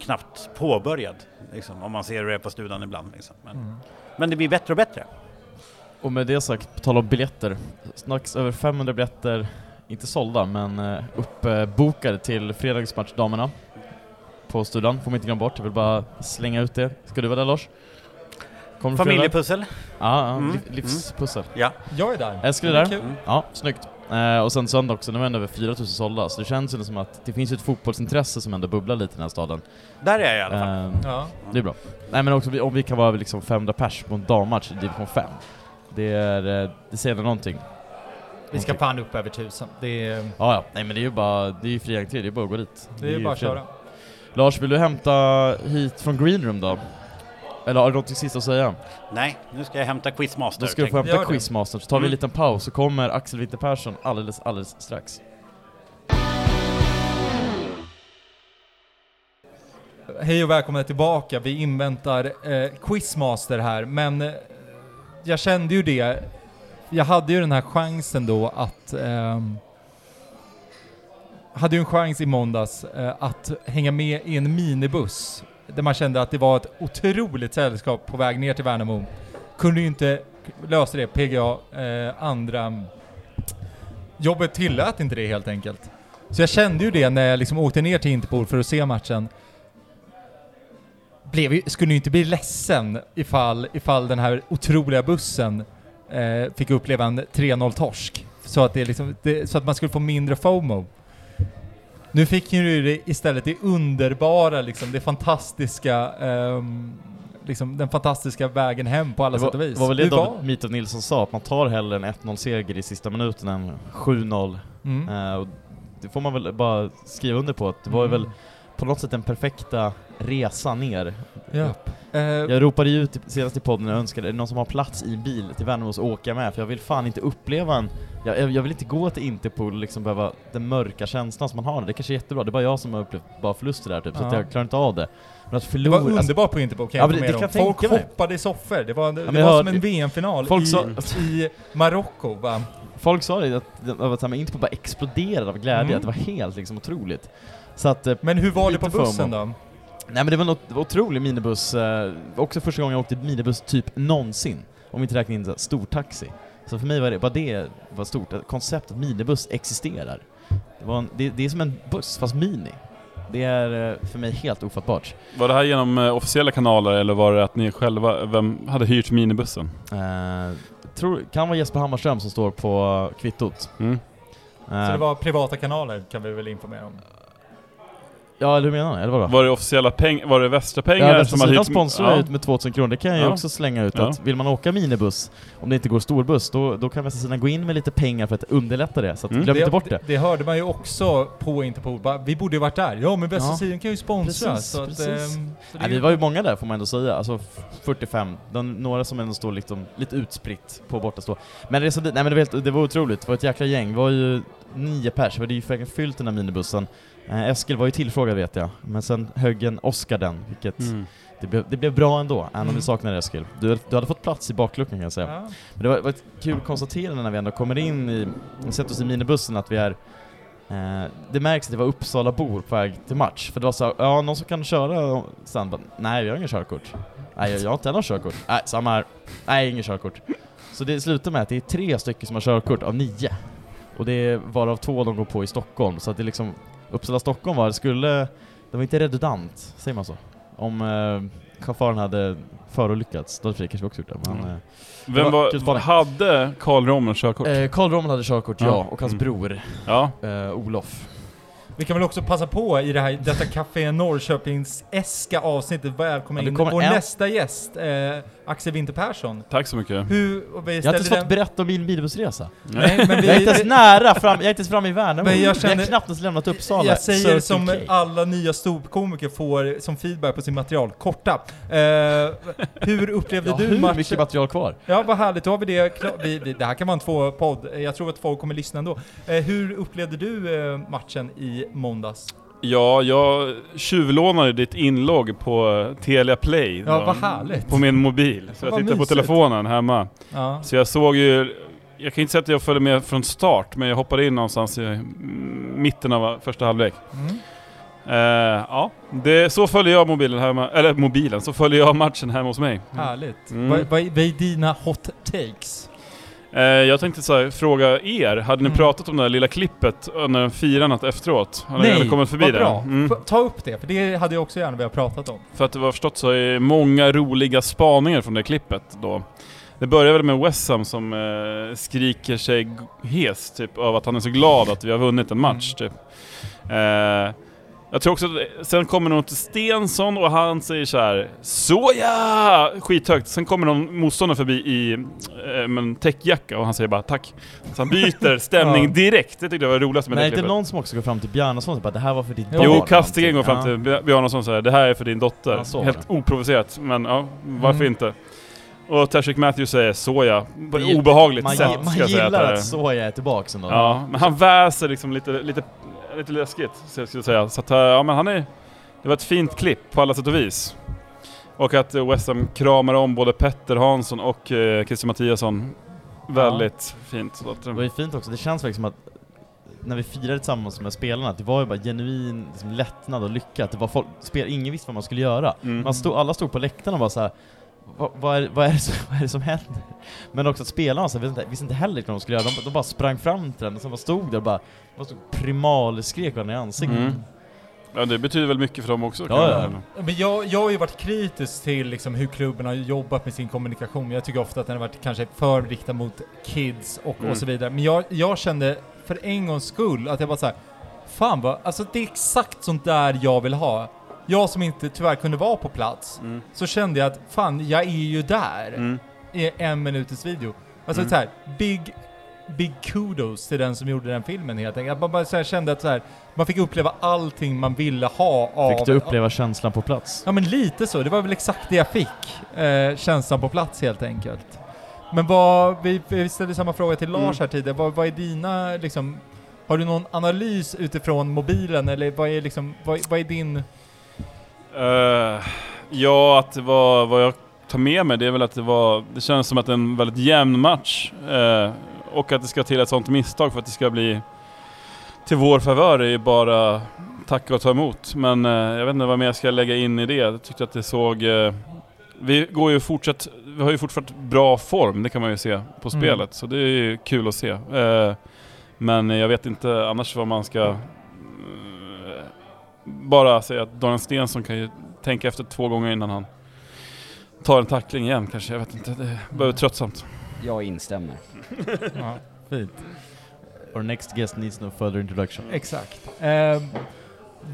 D: knappt påbörjad, liksom, om man ser det på studion ibland. Liksom. Men,
B: Mm.
D: men det blir bättre och bättre.
C: Och med det sagt, på tal om biljetter, snacks över 500 biljetter, inte sålda, men uh, uppbokade till fredagsmatch damerna på studion, får man inte glömma bort, jag vill bara slänga ut det. Ska du vara där Lars? Kommer?
D: Familjepussel.
C: Ja, ja
D: Mm,
C: liv, livspussel.
D: Ja.
B: Jag är där.
C: Eskil är där.
B: kul.
D: Mm.
C: Ja, snyggt. Eh, och sen söndag också, nu är det över 4000 sålda, så det känns ju som att det finns ju ett fotbollsintresse som ändå bubblar lite i den här staden.
D: Där är jag i alla fall.
C: Eh,
B: Ja.
C: det är bra. Nej men också vi- om vi kan vara liksom 500 pers på en dammatch i division 5. Det är, eh, det säger ändå någonting.
B: Vi ska fan upp över tusen. Det är,
C: Ja, ja. Nej men det är ju bara, det är ju fri entré, det är bara att gå dit.
B: det är
C: ju
B: bara att
C: fredag.
B: köra.
C: Lars, vill du hämta hit från Green Room då? Eller har du något sista att säga?
D: Nej, nu ska jag hämta Quizmaster.
C: Då ska du få hämta. Quizmaster, så tar vi en
D: Mm.
C: liten paus så kommer Axel Winter Persson alldeles, alldeles strax.
B: Hej och välkomna tillbaka. Vi inväntar eh, Quizmaster här, men eh, jag kände ju det. Jag hade ju den här chansen då att... ehm, hade ju en chans i måndags eh, att hänga med i en minibuss där man kände att det var ett otroligt sällskap på väg ner till Värnamo. Kunde ju inte lösa det, PGA, eh, andra... Mm, jobbet tillät inte det helt enkelt. Så jag kände ju det när jag liksom åkte ner till Interpol för att se matchen blev ju, skulle ju inte bli ledsen ifall, ifall den här otroliga bussen eh, fick uppleva en 3-0-torsk. Så att, det liksom, det, så att man skulle få mindre FOMO. Nu fick ju det istället det underbara, liksom, det fantastiska, ehm, liksom, den fantastiska vägen hem på alla
C: Det var,
B: sätt och vis.
C: var väl det David Nilsson sa, att man tar hellre en 1-0-seger i sista minuten än 7-0.
B: Mm.
C: Och det får man väl bara skriva under på, att det var ju väl på något sätt den perfekta resan ner.
B: Ja. Eh,
C: Jag ropade ju ut i- senast i podden och önskade, är det någon som har plats i en bil till Värnamo så åka med, för jag vill fan inte uppleva en... Jag, jag, vill inte gå till Interpol och liksom behöva den mörka känslan som man har. Det kanske är jättebra, det är bara jag som har upplevt bara förluster där typ, så att
B: Ja.
C: jag klarar inte av det. Men att
B: det
C: förlora...
B: var
C: alltså,
B: underbart på Interpol kan
C: Ja,
B: jag
C: det- det kan
B: Folk hoppade i soffor. Det var, det
C: men jag
B: var som en VM-final i,
C: sa-
B: i Marocko?
C: Folk sa det, att, att, att man inte bara exploderade av glädje,
B: Mm.
C: att det var helt liksom otroligt. Så att... eh,
B: Men hur var det på bussen då?
C: Nej men det var något det var otrolig minibuss, eh, också första gången jag åkte minibuss typ någonsin. Om vi inte räknar in så här stortaxi. Så för mig var det, bara det var stort, att konceptet minibuss existerar. Det, var en, det, det är som en buss, fast mini. Det är eh, för mig helt ofattbart.
E: Var det här genom eh, officiella kanaler eller var det att ni själva, vem hade hyrt minibussen?
C: Eh, tror, kan vara Jesper Hammarström som står på kvittot.
E: Mm.
C: Eh,
B: Så det var privata kanaler kan vi väl informera om?
C: Ja, eller hur menar ni? Eller vadå?
E: Var det officiella pengar, var det Västra pengar
C: Ja,
E: som
C: Västra
E: hyrt...
C: sponsrar
E: Ja.
C: ut med 2000 kronor, det kan jag ju
E: Ja.
C: också slänga ut
E: Ja.
C: att vill man åka minibuss, om det inte går storbuss, då, då kan Västra sidan gå in med lite pengar för att underlätta det, så att
E: Mm.
C: glöm inte bort det.
B: det. hörde man ju också på Interpol, vi borde ju varit där. Ja men Västra
C: Ja.
B: sidan kan ju sponsra.
C: Precis,
B: så att,
C: precis.
B: ehm, så det
C: vi var ju många där får man ändå säga, alltså f- 45, de, några som ändå står liksom lite utspritt på bortastå. Men resan dit, nej men det var, helt, det var otroligt, det var ett jäkla gäng, det var ju nio pers, det var ju fyllt den här minibussen. Eh, Eskil var ju tillfrågad vet jag, men sen högg en Oscar den, vilket
E: Mm.
C: det, blev, det blev bra ändå, även om
B: Mm.
C: vi saknade Eskil. Du, du hade fått plats i bakluckan kan jag säga.
B: Ja.
C: Men det var, var ett kul konstaterande när vi ändå kommer in i, sätter oss i minibussen att vi är eh, det märks att det var Uppsala-bor på väg till match, för det var så ja någon som kan köra sen bara, nej vi har ingen körkort. Nej jag har inte heller körkort. Nej samma här. Nej ingen körkort. Så det slutar med att det är tre stycken som har körkort av nio. Och det är varav två de går på i Stockholm, så att det är liksom Uppsala-Stockholm var, skulle, det var inte redundant, säger man så? Om eh, chauffören hade förolyckats, då hade Fredrik kanske också gjort det. Men,
E: Mm.
C: eh,
E: Vem
C: var
E: var, hade Karl Rommel körkort?
C: Eh, Karl Rommel hade körkort, ja,
E: Ja.
C: och hans
E: Mm.
C: bror
E: ja.
C: eh, Olof.
B: Vi kan väl också passa på i det här, detta Café Norrköpings-eska avsnittet välkomna
C: Ja,
B: in vår
C: en-
B: nästa gäst, eh, Axel Winter Persson.
E: Tack så mycket.
B: Hur,
C: Jag har inte
B: ställde
C: fått berätta om min bilbussresa.
B: Nej, men vi,
C: Jag är inte ens nära fram, jag är inte ens framme i Värnamo.
B: Men jag
C: jag,
B: känner-
C: har knappt ens lämnat Uppsala.
B: Jag säger som
C: K.
B: alla nya ståuppkomiker får som feedback på sin material, korta. Eh, hur upplevde
C: Jag har
B: du
C: hur
B: matchen?
C: mycket material kvar?
B: Ja, vad härligt. Då har vi det klart. Vi, vi, det här kan vara en två-podd. Jag tror att folk kommer lyssna ändå. Eh, hur upplevde du eh, matchen i måndags?
E: Ja, jag tjuvlånade ditt inlogg på Telia Play.
B: Ja,
E: då,
B: vad härligt.
E: På min mobil. Så jag tittade på telefonen hemma.
B: Ja.
E: Så jag såg ju... Jag kan inte säga att jag följde med från start, men jag hoppade in någonstans i mitten av första halvlek.
B: Mm.
E: Eh, ja, det, så följer jag mobilen hemma, eller mobilen, så följer jag matchen hemma hos mig.
B: Härligt.
E: Mm.
B: Vad, vad, vad är dina hot takes?
E: Eh, jag tänkte så här, fråga er, hade ni
B: Mm.
E: pratat om det här lilla klippet under firandet efteråt? Har ni redan kommit förbi
B: vad
E: det?
B: bra.
E: Mm.
B: Ta upp det, för det hade jag också gärna velat pratat om.
E: För att det var förstått så är många roliga spaningar från det klippet då. Det börjar väl med Wessam som eh, skriker sig hes typ av att han är så glad att vi har vunnit en match typ. Eh, jag tror också att, sen kommer någon till Stensson och han säger så här Såja! Skithögt. Sen kommer någon motståndare förbi i eh, täckjacka och han säger bara tack. Så han byter [LAUGHS] stämning
B: Ja.
E: direkt. Det tyckte jag var det roligaste med
C: är
E: det
C: det inte
E: klippet.
C: någon som också går fram till Bjarnason och bara det här var för ditt barn?
E: Jo, Kastegren går fram till Bjarnason och säger det här är för din dotter. Helt
C: det.
E: oprovocerat, men ja, varför
B: Mm.
E: inte? Och Tashik Matthews säger såja, på
C: Man
E: ett obehagligt
C: Man,
E: sätt
C: man
E: säga
C: gillar
E: att det är.
C: att Soja är tillbaks ändå.
E: Ja, men han väser liksom lite, lite, lite läskigt, så jag skulle säga. Så att, eh, ja men han är... Det var ett fint klipp på alla sätt och vis. Och att eh, West Ham kramar om både Petter Hansson och eh, Christer Mattiasson. Väldigt fint. Så att,
C: Det
E: eh,
C: var ju fint också, det känns verkligen som att när vi firade tillsammans med spelarna, det var ju bara genuin liksom, lättnad och lycka. Det var folk, spel, ingen visste vad man skulle göra.
E: mm.
C: Man stod, alla stod på läktaren och var såhär vad, vad, är, vad, är det som, [LAUGHS] vad är det som händer? Men också att spelarna så, visste, inte, visste inte heller vad de skulle göra, de, de bara sprang fram till den och sen bara stod där och bara, bara stod primalskrek varandra i ansiktet.
E: Mm. Ja det betyder väl mycket för dem också.
C: Ja, ja.
E: jag-
B: Men jag, jag har ju varit kritisk till liksom hur klubben har jobbat med sin kommunikation. Jag tycker ofta att den har varit kanske för riktad mot kids och,
E: Mm.
B: och så vidare. Men jag, jag kände för en gångs skull att jag bara såhär, fan vad, alltså det är exakt sånt där jag vill ha. Jag som inte tyvärr kunde vara på plats,
E: Mm.
B: så kände jag att fan, jag är ju där
E: Mm.
B: i en minuters video. Alltså
E: Mm.
B: så här, big, big kudos till den som gjorde den filmen helt enkelt. Man bara så här kände att så här, man fick uppleva allting man ville ha av...
C: Fick du uppleva känslan på plats?
B: Ja men lite så, det var väl exakt det jag fick. Eh, känslan på plats helt enkelt. Men vad, vi, vi ställde samma fråga till Lars
E: Mm.
B: här tidigare, vad, vad är dina liksom, har du någon analys utifrån mobilen eller vad är liksom, vad, vad är din...
E: Eh, ja, att det var, vad jag tar med mig det är väl att det var, det känns som att det är en väldigt jämn match. Eh, och att det ska till ett sånt misstag för att det ska bli till vår favör är ju bara tacka och ta emot. Men eh, jag vet inte vad mer jag ska lägga in i det. Jag tyckte att det såg... Vi går ju fortsatt, vi har ju fortfarande bra form, det kan man ju se på
B: Mm.
E: spelet. Så det är ju kul att se. Men jag vet inte annars vad man ska... bara säga att Daniel Stensson kan ju tänka efter två gånger innan han tar en tackling igen kanske. Jag vet inte, det börjar tröttsamt.
F: Jag instämmer. [LAUGHS]
B: Ja, fint.
C: Our next guest needs no further introduction.
B: Exakt. Eh,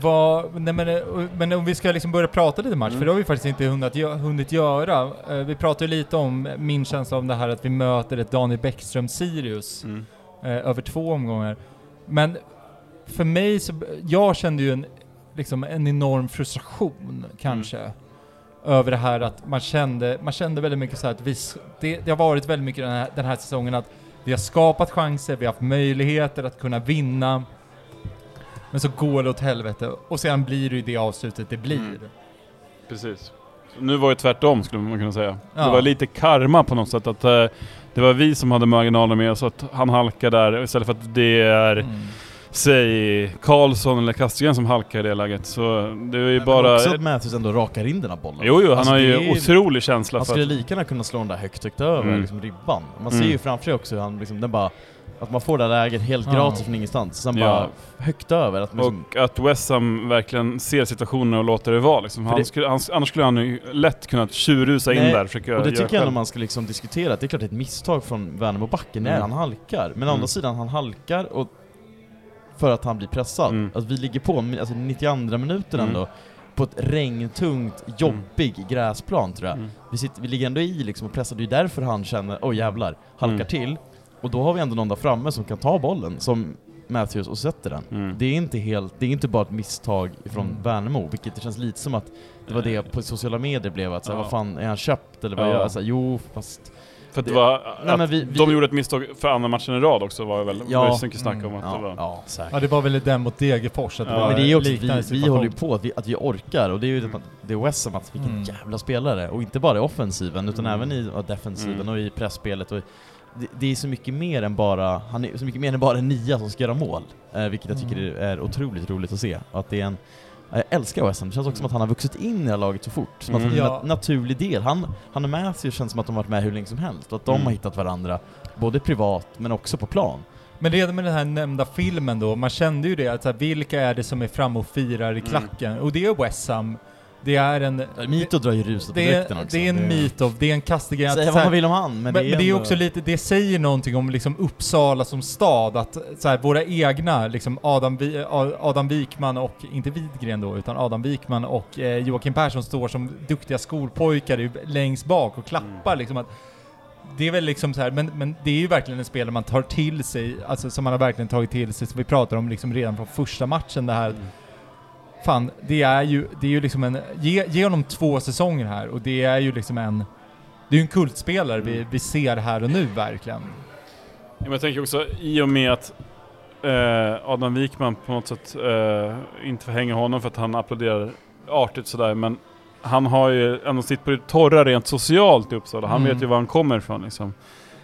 B: vad, nej men, men om vi ska liksom börja prata lite match,
E: Mm.
B: för det har vi faktiskt inte hunnit, hunnit göra. Eh, vi pratade lite om min känsla om det här att vi möter ett Daniel Bäckström-Sirius.
E: Mm.
B: eh, över två omgångar. Men för mig så, jag kände ju en, liksom en enorm frustration kanske. Över det här att man kände, man kände väldigt mycket så här att vi, det, det har varit väldigt mycket den här, den här säsongen att vi har skapat chanser, vi har haft möjligheter att kunna vinna. Men så går det åt helvete och sen blir det ju det avslutet det blir.
E: Mm. Precis. Nu var det tvärtom skulle man kunna säga.
B: Ja.
E: Det var lite karma på något sätt att eh, det var vi som hade marginaler med oss att han halkar där istället för att det är,
B: Mm.
E: Säg Karlsson eller Kastegren som halkar i det läget. Så det är ju bara...
C: också att Matthews ändå rakar in den här bollen.
E: Jo, jo, han
C: Alltså,
E: har ju
C: är-
E: otrolig känsla
C: Han
E: för
C: skulle
E: att...
C: lika gärna kunna slå den där högt, högt över
E: Mm.
C: liksom ribban. Man
E: Mm.
C: ser ju framför sig också hur han liksom, den bara... Att man får det här läget helt
B: Ja.
C: gratis från ingenstans, sen
E: Ja.
C: bara högt över. Att liksom,
E: Och att Wessam verkligen ser situationen och låter det vara liksom. Han
C: det-
E: skulle, han, annars skulle han ju lätt kunnat tjurrusa in där och försöka
C: och det tycker jag
E: själv.
C: när man ska liksom diskutera, att det är klart det är ett misstag från Värnamo-backen när
E: Mm.
C: han halkar. Men å
E: Mm.
C: andra sidan, han halkar och för att han blir pressad.
E: Mm.
C: Att vi ligger på, alltså 92 minuten
E: Mm.
C: ändå, på ett regntungt, jobbig gräsplan tror jag.
E: Mm.
C: Vi, sitter, vi ligger ändå i liksom och pressar, det är därför han känner, oj jävlar, halkar
E: Mm.
C: till. Och då har vi ändå någon där framme som kan ta bollen, som Matthews, och sätter den.
E: Mm.
C: Det är inte helt, det är inte bara ett misstag från
B: Mm.
C: Värnamo, vilket det känns lite som att det var det på sociala medier blev att så här,
E: Ja.
C: vad fan, är han köpt eller vad
E: Ja.
C: gör jag? Så här, jo, fast...
E: För det
C: Det-
E: var,
C: Nej,
E: att
C: men vi- vi-
E: de gjorde ett misstag för andra matchen i rad också var det väl,
C: Ja.
E: var det mycket snack om
B: Mm.
E: att det
C: Ja,
E: var...
C: ja säkert.
B: Ja, det var väl den mot Degerfors, att det
E: Ja.
B: var
C: Men det är ju också, vi, vi håller ju på att vi, att vi orkar, och det är ju det, det är West Ham, att vilken
B: Mm.
C: jävla spelare, och inte bara i offensiven utan
E: Mm.
C: även i ja, defensiven
E: Mm.
C: och i pressspelet och det, det är så mycket mer än bara, han är så mycket mer än bara en nia som ska göra mål, eh, vilket jag tycker
B: Mm.
C: är otroligt roligt att se. Och att det är en, jag älskar Ham, det känns också som att han har vuxit in i det här laget så fort, som att
E: Mm.
C: han är en nat- naturlig del. Han, han och Matthews känns som att de har varit med hur länge som helst, och att de
E: Mm.
C: har hittat varandra, både privat men också på plan.
B: Men redan med den här nämnda filmen då, man kände ju det att så här, vilka är det som är framme och firar i
E: Mm.
B: klacken? Och det är West Ham. Det är en...
C: Mito drar ju ruset på
B: det, är,
C: också.
B: det är en myt det är en kastegrej. att
C: Säga
B: så
C: vad man vill om han, men,
B: Men, men, det är ju
C: ändå-
B: också lite, det säger någonting om liksom Uppsala som stad, att så här, våra egna, liksom Adam, Adam Wikman och, inte Widgren då, utan Adam Wikman och eh, Joakim Persson står som duktiga skolpojkar längst bak och klappar liksom att det är väl liksom så här, men, men det är ju verkligen en spelare man tar till sig, alltså som man har verkligen tagit till sig, som vi pratar om liksom redan från första matchen det här. Fan, det är ju, det är ju liksom en, ge, ge honom två säsonger här och det är ju liksom en, det är ju en kultspelare vi, vi ser här och nu verkligen.
E: Ja, men jag tänker också, i och med att eh, Adam Wikman på något sätt eh, inte förhänger honom för att han applåderar artigt sådär, men han har ju ändå sitt på det torra rent socialt i Uppsala. Han
B: Mm.
E: vet ju var han kommer ifrån liksom.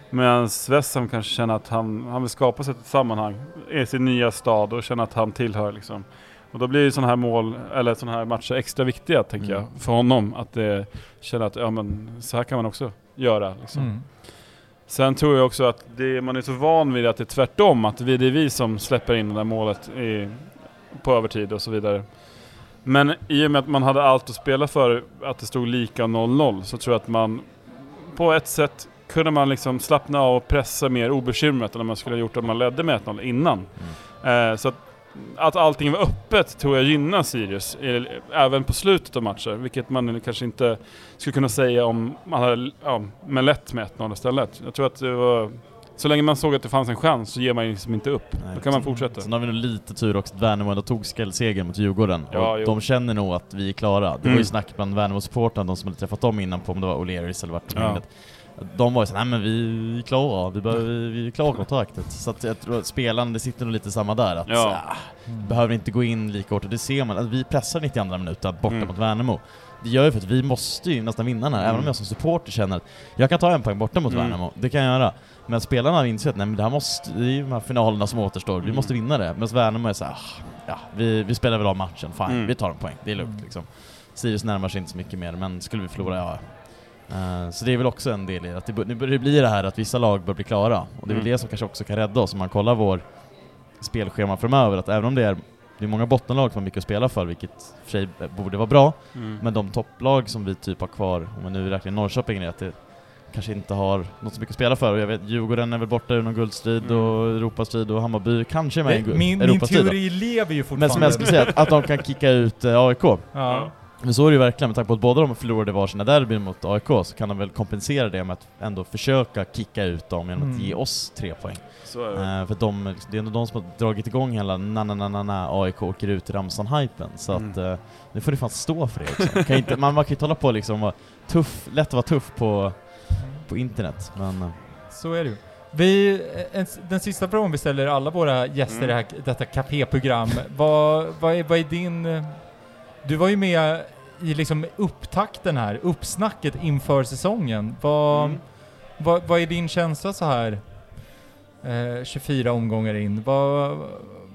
E: Medan Wessam kanske känner att han, han vill skapa sig ett sammanhang i sin nya stad och känna att han tillhör liksom. Och då blir ju sådana här mål, eller sådana här matcher extra viktiga tänker
C: Mm.
E: jag, för honom. Att det känna att ja men så här kan man också göra liksom.
B: Mm.
E: Sen tror jag också att det, man är så van vid att det är tvärtom, att vi, det är vi som släpper in det där målet i, på övertid och så vidare. Men i och med att man hade allt att spela för, att det stod lika 0-0, så tror jag att man på ett sätt kunde man liksom slappna av och pressa mer obekymrat än om man skulle ha gjort om man ledde med 1-0 innan. Eh, så att, att allting var öppet tror jag gynnar Sirius, även på slutet av matcher, vilket man kanske inte skulle kunna säga om man hade ja, med lätt med 1-0 istället. Jag tror att det var... Så länge man såg att det fanns en chans så ger man liksom inte upp.
C: Nej,
E: Då kan man fortsätta.
C: Sen har vi nog lite tur också att Värnamo ändå tog skrällsegern mot Djurgården.
E: Ja,
C: och
E: jo.
C: de känner nog att vi är klara. Det var
E: Mm.
C: ju snack bland Värnamo-supportrarna, de som hade träffat dem innan på om det var O'Learys eller vart de
E: Ja.
C: De var ju såhär, nej men vi, är klara, vi, behöver, vi, vi är klara kontraktet. Så att jag tror att spelarna, det sitter nog lite samma där. Att
E: Ja.
C: ah, behöver inte gå in lika hårt, och det ser man. Att vi pressar 92 minuter borta
E: Mm.
C: mot Värnamo. Det gör ju för att vi måste ju nästan vinna den här, även om
E: Mm.
C: jag som supporter känner att jag kan ta en poäng borta mot
E: Mm.
C: Värnamo, det kan jag göra. Men spelarna inser att nej men det här måste, det är ju de här finalerna som återstår, vi
E: Mm.
C: måste vinna det. Medan Värnamo är såhär, ah, ja vi, vi spelar väl av matchen, fine,
E: Mm.
C: vi tar en poäng, det är lugnt
B: Mm.
C: liksom. Sirius närmar sig inte så mycket mer, men skulle vi förlora, ja. Eh, så det är väl också en del i att det, nu börjar det bli det här att vissa lag bör bli klara. Och det är väl
E: Mm.
C: det som kanske också kan rädda oss om man kollar vår spelschema framöver, att även om det är det är många bottenlag som har mycket att spela för, vilket för sig borde vara bra,
E: Mm.
C: men de topplag som vi typ har kvar, om man nu räknar Norrköping i att det kanske inte har något så mycket att spela för. Och jag vet, Djurgården är väl borta ur någon guldstrid
E: Mm.
C: och Europastrid och Hammarby kanske är med i
B: min, min
C: Europastrid. då.
B: teori lever ju
C: Men
B: fortfarande.
C: som jag skulle säga, att, att de kan kicka ut eh, AIK.
B: Ja.
C: Men så är det ju verkligen, med tanke på att båda de förlorade varsina derbyn mot AIK, så kan de väl kompensera det med att ändå försöka kicka ut dem genom att
B: Mm.
C: ge oss tre poäng.
E: Så är det.
C: Eh, för de, det är ändå de som har dragit igång hela na na na na na AIK åker ut i Ramsan-hypen. Så
E: Mm.
C: att eh, nu får du fan stå för det också. kan inte, man, man kan ju inte hålla på liksom vara tuff, lätt att vara tuff på, på internet. Men eh,
B: Så är det ju. Vi, en, den sista frågan vi ställer alla våra gäster i det här, detta caféprogram. Vad, vad, är, vad är din... Du var ju med i liksom upptakten här, uppsnacket inför säsongen. Vad,
E: Mm.
B: vad, vad är din känsla så här eh, 24 omgångar in? Vad,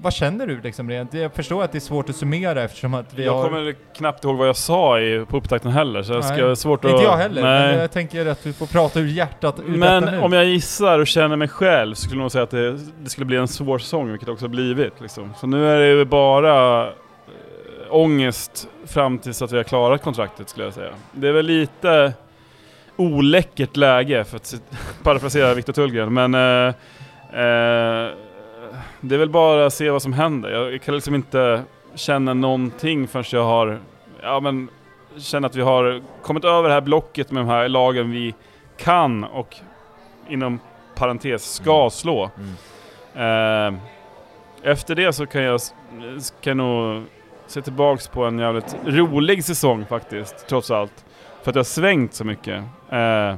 B: vad känner du liksom rent? Jag förstår att det är svårt att summera eftersom att vi
E: jag
B: har...
E: kommer knappt ihåg vad jag sa i, på upptakten heller, så jag ska
B: Nej.
E: svårt att...
B: Inte jag heller,
E: Nej.
B: men jag tänker att du får prata ur hjärtat ur
E: Men
B: nu.
E: om jag gissar och känner mig själv så skulle jag nog säga att det, det skulle bli en svår säsong, vilket det också har blivit. Liksom. Så nu är det ju bara ångest fram tills att vi har klarat kontraktet skulle jag säga. Det är väl lite oläckert läge, för att [LAUGHS] parafrasera Viktor Tullgren, men äh, äh, det är väl bara att se vad som händer. Jag kan liksom inte känna någonting förrän jag har, ja men, känner att vi har kommit över det här blocket med de här lagen vi kan och inom parentes ska
C: Mm.
E: slå.
C: Mm.
E: Eh, efter det så kan jag, kan jag nog se tillbaks på en jävligt rolig säsong faktiskt, trots allt. För att jag har svängt så mycket. Eh,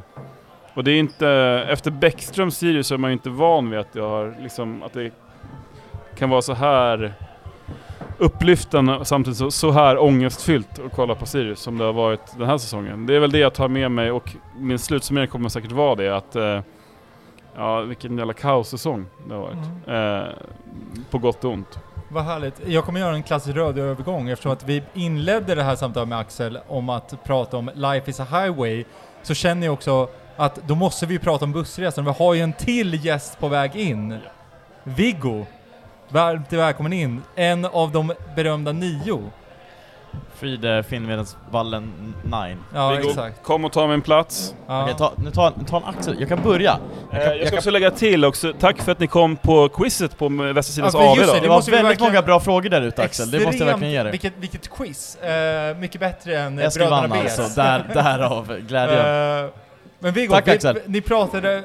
E: och det är inte, efter Bäckströms Sirius så är man ju inte van vid att jag har liksom, att det kan vara så här upplyftande och samtidigt så, så här ångestfyllt att kolla på Sirius som det har varit den här säsongen. Det är väl det jag tar med mig och min slutsummering kommer säkert vara det att eh, Ja, vilken jävla kaossäsong det har varit. Eh, på gott och ont.
B: Vad härligt. Jag kommer göra en klassisk röd övergång eftersom att vi inledde det här samtalet med Axel om att prata om Life is a highway. Så känner jag också att då måste vi prata om bussresan. Vi har ju en till gäst på väg in. Viggo. Varmt välkommen in. En av de berömda nio.
C: Fride Finnvedensvallen 9.
B: Ja,
E: Viggo,
B: exakt.
E: kom och ta min plats.
B: Ja.
C: Okej, ta, nu tar ta en Axel, jag kan börja.
E: Eh,
C: Jag kan,
E: jag ska också lägga till också, tack för att ni kom på quizet på Västra Sidans
B: Ja, just
E: då.
B: det,
C: det var väldigt
B: verkligen-
C: många bra frågor där ute Axel, det måste jag verkligen ge dig.
B: Vilket, vilket quiz. Eh, mycket bättre än eh,
C: vann
B: Bröderna Bes.
C: alltså, där, [LAUGHS] därav glädjen.
B: Eh, men Viggo,
C: Tack,
B: vi,
C: Axel.
B: ni pratade...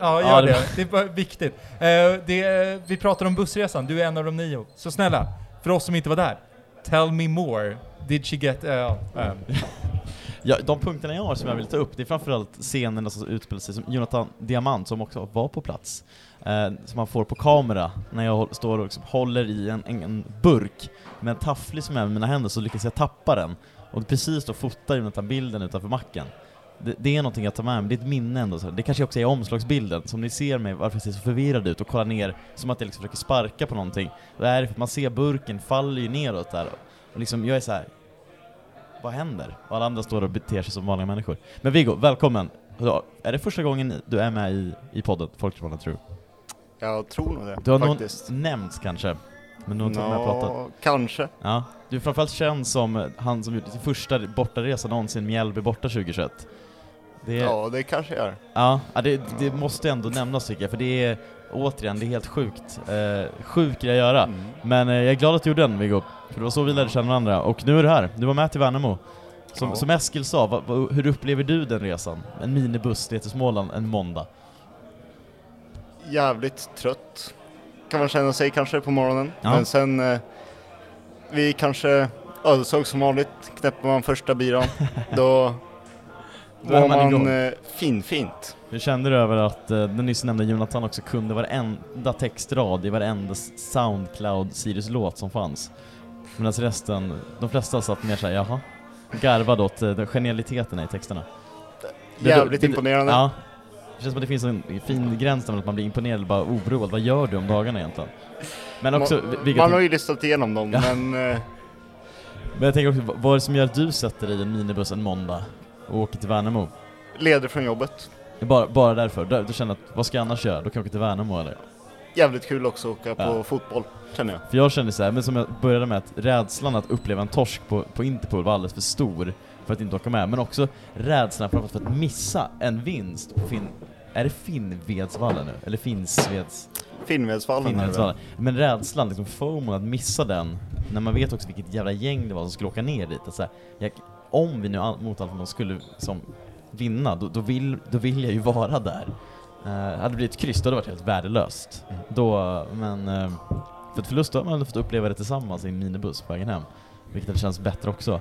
B: Ja, gör
C: Ja,
B: det.
C: det-
B: Det var viktigt. Eh, det, vi pratade om bussresan, du är en av de nio. Så snälla, för oss som inte var där, tell me more. Did she get... Uh, um. [LAUGHS]
C: Ja, de punkterna jag har som jag vill ta upp, det är framförallt scenerna som utspelar sig, som Jonathan Diamant som också var på plats, eh, som man får på kamera när jag står och liksom håller i en, en, en burk med en tafflig som är med mina händer så lyckas jag tappa den och precis då fotar Jonathan bilden utanför macken. Det, det är någonting jag tar med mig, det är ett minne ändå. Så det kanske också är omslagsbilden, som ni ser mig varför jag ser så förvirrad ut och kollar ner som att jag liksom försöker sparka på någonting. Det är man ser burken faller ju neråt där och liksom jag är så här. vad händer? Och alla andra står och beter sig som vanliga människor. Men Viggo, välkommen! Är det första gången du är med i, i podden Folktribunalen tror?
F: Jag tror nog det,
C: Du har
F: faktiskt.
C: någon nämnts kanske? Men du har inte varit med pratat?
F: Kanske.
C: Ja, du är framförallt känd som han som gjorde sin första bortaresa någonsin, Mjällby borta 2021. Det
F: Ja, det kanske är.
C: Ja, det, det måste ändå nämnas tycker jag, för det är återigen, det är helt sjukt. Eh, sjuk grej att göra.
F: Mm.
C: Men eh, jag är glad att du gjorde den Viggo, för det var så vi lärde känna varandra. Och nu är du här, du var med till Värnamo. Som,
F: Ja.
C: som Eskil sa, vad, vad, hur upplever du den resan? En minibuss ner till Småland en måndag.
F: Jävligt trött kan man känna sig kanske på morgonen.
C: Ja.
F: Men sen, eh, vi kanske ödesåg som vanligt, knäpper man första biran, [LAUGHS] då mår
C: man
F: man eh, finfint.
C: Hur kände du över att eh, den nyss nämnde Jonathan också kunde varenda textrad i varenda Soundcloud Sirius-låt som fanns? Medan resten, de flesta satt mer såhär, jaha? Garvade åt eh, den genialiteten i texterna. Det-
F: Jävligt
C: det-
F: imponerande.
C: Ja. Det känns som att det finns en fin gräns där att man blir imponerad eller bara oroad. Vad gör du om dagarna egentligen? Men också,
F: man, man har ju listat igenom dem,
C: Ja.
F: men eh,
C: men jag tänker också, vad är det som gör att du sätter dig i en minibuss en måndag och åker till Värnamo?
F: leder från jobbet.
C: Bara, bara därför? Du, du känner att, vad ska jag annars göra? Då kan jag åka till Värnamo eller?
F: Jävligt kul också att åka på
C: Ja.
F: fotboll, känner jag.
C: För jag kände så här, men som jag började med, att rädslan att uppleva en torsk på, på Interpol var alldeles för stor för att inte åka med, men också rädslan för att missa en vinst på Finn... Är det Finnvedsvallen nu? Eller Finnsveds...
F: Finnvedsvallen?
C: Finnvedsvallen? Men rädslan, liksom FOMO att missa den, när man vet också vilket jävla gäng det var som skulle åka ner dit. Att så här, jag, om vi nu mot allt skulle som, vinna, då, då, vill, då vill jag ju vara där. Uh, hade det blivit kryss, då hade det varit helt värdelöst. Då, men... eh, för ett förlust då har man fått uppleva det tillsammans i en minibuss på vägen hem. Vilket hade känts bättre också.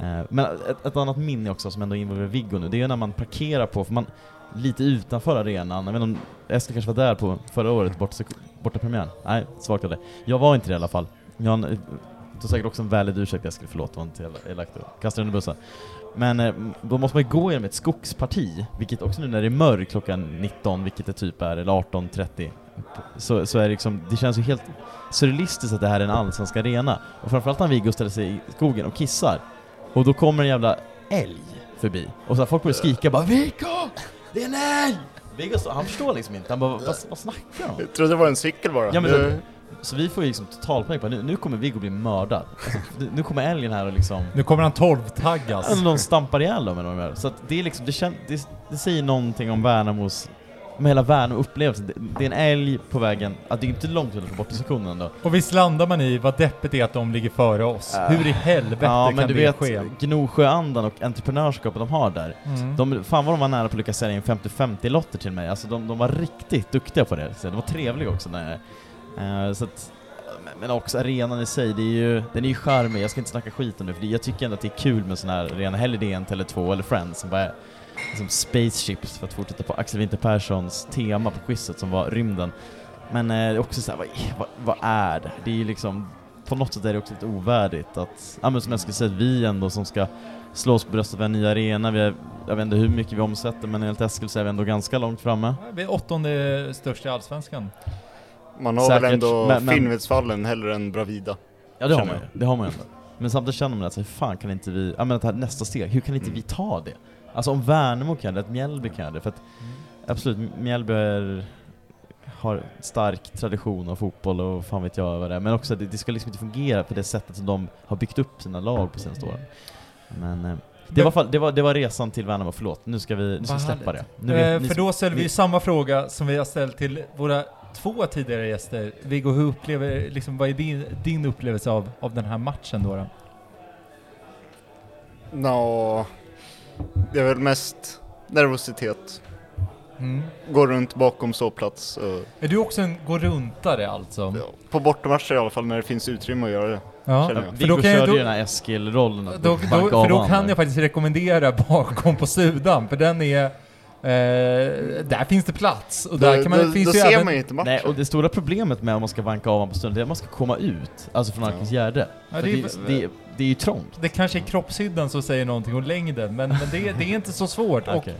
C: Eh, men ett, ett annat minne också som ändå involverar Viggo nu, det är ju när man parkerar på, för man lite utanför arenan, jag vet inte om Eskil kanske var där på förra året, borta, borta premiär. Nej, svagt av det. Jag var inte det i alla fall. Jag har eh, tog säkert också en väldigt ursäkt Eskil, förlåt, var inte elakt elakt och kastade under bussen. Men eh, då måste man ju gå genom ett skogsparti, vilket också nu när det är mörkt klockan 19, vilket det typ är, eller 18.30, så, så är det liksom, det känns ju helt surrealistiskt att det här är en allsvensk arena. Och framförallt när Viggo ställer sig i skogen och kissar, och då kommer en jävla älg förbi. Och så här, folk börjar skrika bara 'Viggo! Det är en älg!' Viggo, så- han förstår liksom inte, han bara 'Vad, vad snackar de om?'
F: Jag trodde det var en cykel bara.
C: Ja, men
F: Det-
C: Så vi får ju liksom totalpanik på nu, nu kommer Viggo bli mördad. Alltså, nu- kommer älgen här och liksom
B: Nu kommer han 12-taggas.
C: Alltså de stampar ihjäl dem eller vad de gör. Så att det är liksom, det, kän, det, det säger någonting om Värnamos med hela Värnamo-upplevelsen. Det, det är en älg på vägen, ja, det är inte långt från bortasektionen ändå.
B: Och visst landar man i vad deppigt det är att de ligger före oss.
C: Äh.
B: Hur i helvete
C: Ja,
B: kan
C: men du
B: det
C: vet,
B: ske?
C: Gnosjöandan och entreprenörskapet de har där.
B: Mm.
C: De, fan vad de var nära på att lyckas sälja in 50-50 lotter till mig. Alltså de, de var riktigt duktiga på det. De var trevliga också. När, eh, så att, men- också arenan i sig, det är ju, den är ju charmig. Jag ska inte snacka skit om det, för det- jag tycker ändå att det är kul med sån här arena. Hellre det än Tele2 eller Friends som bara är som spaceships för att fortsätta på Axel Winter Perssons tema på quizet som var rymden. Men eh, också såhär, vad, vad, vad är det? Det är ju liksom, på något sätt är det också lite ovärdigt att, ja men som jag skulle säga, vi ändå som ska slå oss på bröstet för en ny arena, vi är, jag vet inte hur mycket vi omsätter men enligt Eskil så är vi ändå ganska långt framme.
B: Vi är åttonde störst i Allsvenskan.
F: Man har
C: Säkert,
F: väl ändå
C: men- men-
F: Finnvedsvallen hellre än Bravida.
C: Ja det har man ju, det har man ju ändå. Men samtidigt känner man att så här, fan kan inte vi, ja men att det här nästa steg, hur kan inte
F: Mm.
C: vi ta det? Alltså om Värnamo kan det, att Mjällby kan det, för att absolut, Mjällby är, har stark tradition av fotboll och fan vet jag vad det är, men också det, det ska liksom inte fungera på det sättet som de har byggt upp sina lag på senaste åren. Men eh, det var, det, var, det var resan till Värnamo, förlåt. Nu ska vi, nu ska vi släppa det. Nu
B: eh, för då ställer vi
C: ni-
B: samma fråga som vi har ställt till våra två tidigare gäster. Viggo, hur upplever, liksom, vad är din, din upplevelse av, av den här matchen då? då?
F: Nå, det är väl mest nervositet.
B: Mm.
F: Gå runt bakom ståplats. och-
B: Är du också en gå-runtare alltså?
F: ja, På bortamatcher i alla fall när det finns utrymme att göra det.
B: Ja.
F: Jag.
B: För
C: Viggo
B: då kan jag-
C: körde
B: då-
C: ju den här Eskil-rollen
B: Då, då, för då kan jag faktiskt rekommendera [LAUGHS] bakom på Sudan, för den är... Eh, där finns det plats. Och där
F: då
B: kan man,
F: då,
B: finns
F: då
B: ju
F: ser
B: även,
F: man ju inte matchen.
C: Nej, och det stora problemet med om man ska vanka av honom på stunden, det är att man ska komma ut, alltså från
F: Ja.
C: Arkensgärde.
B: Ja, det är-
C: det, det, är ju trångt.
B: Det kanske är kroppshyddan som säger någonting om längden, men, men det, det är inte så svårt. Och
C: Okej.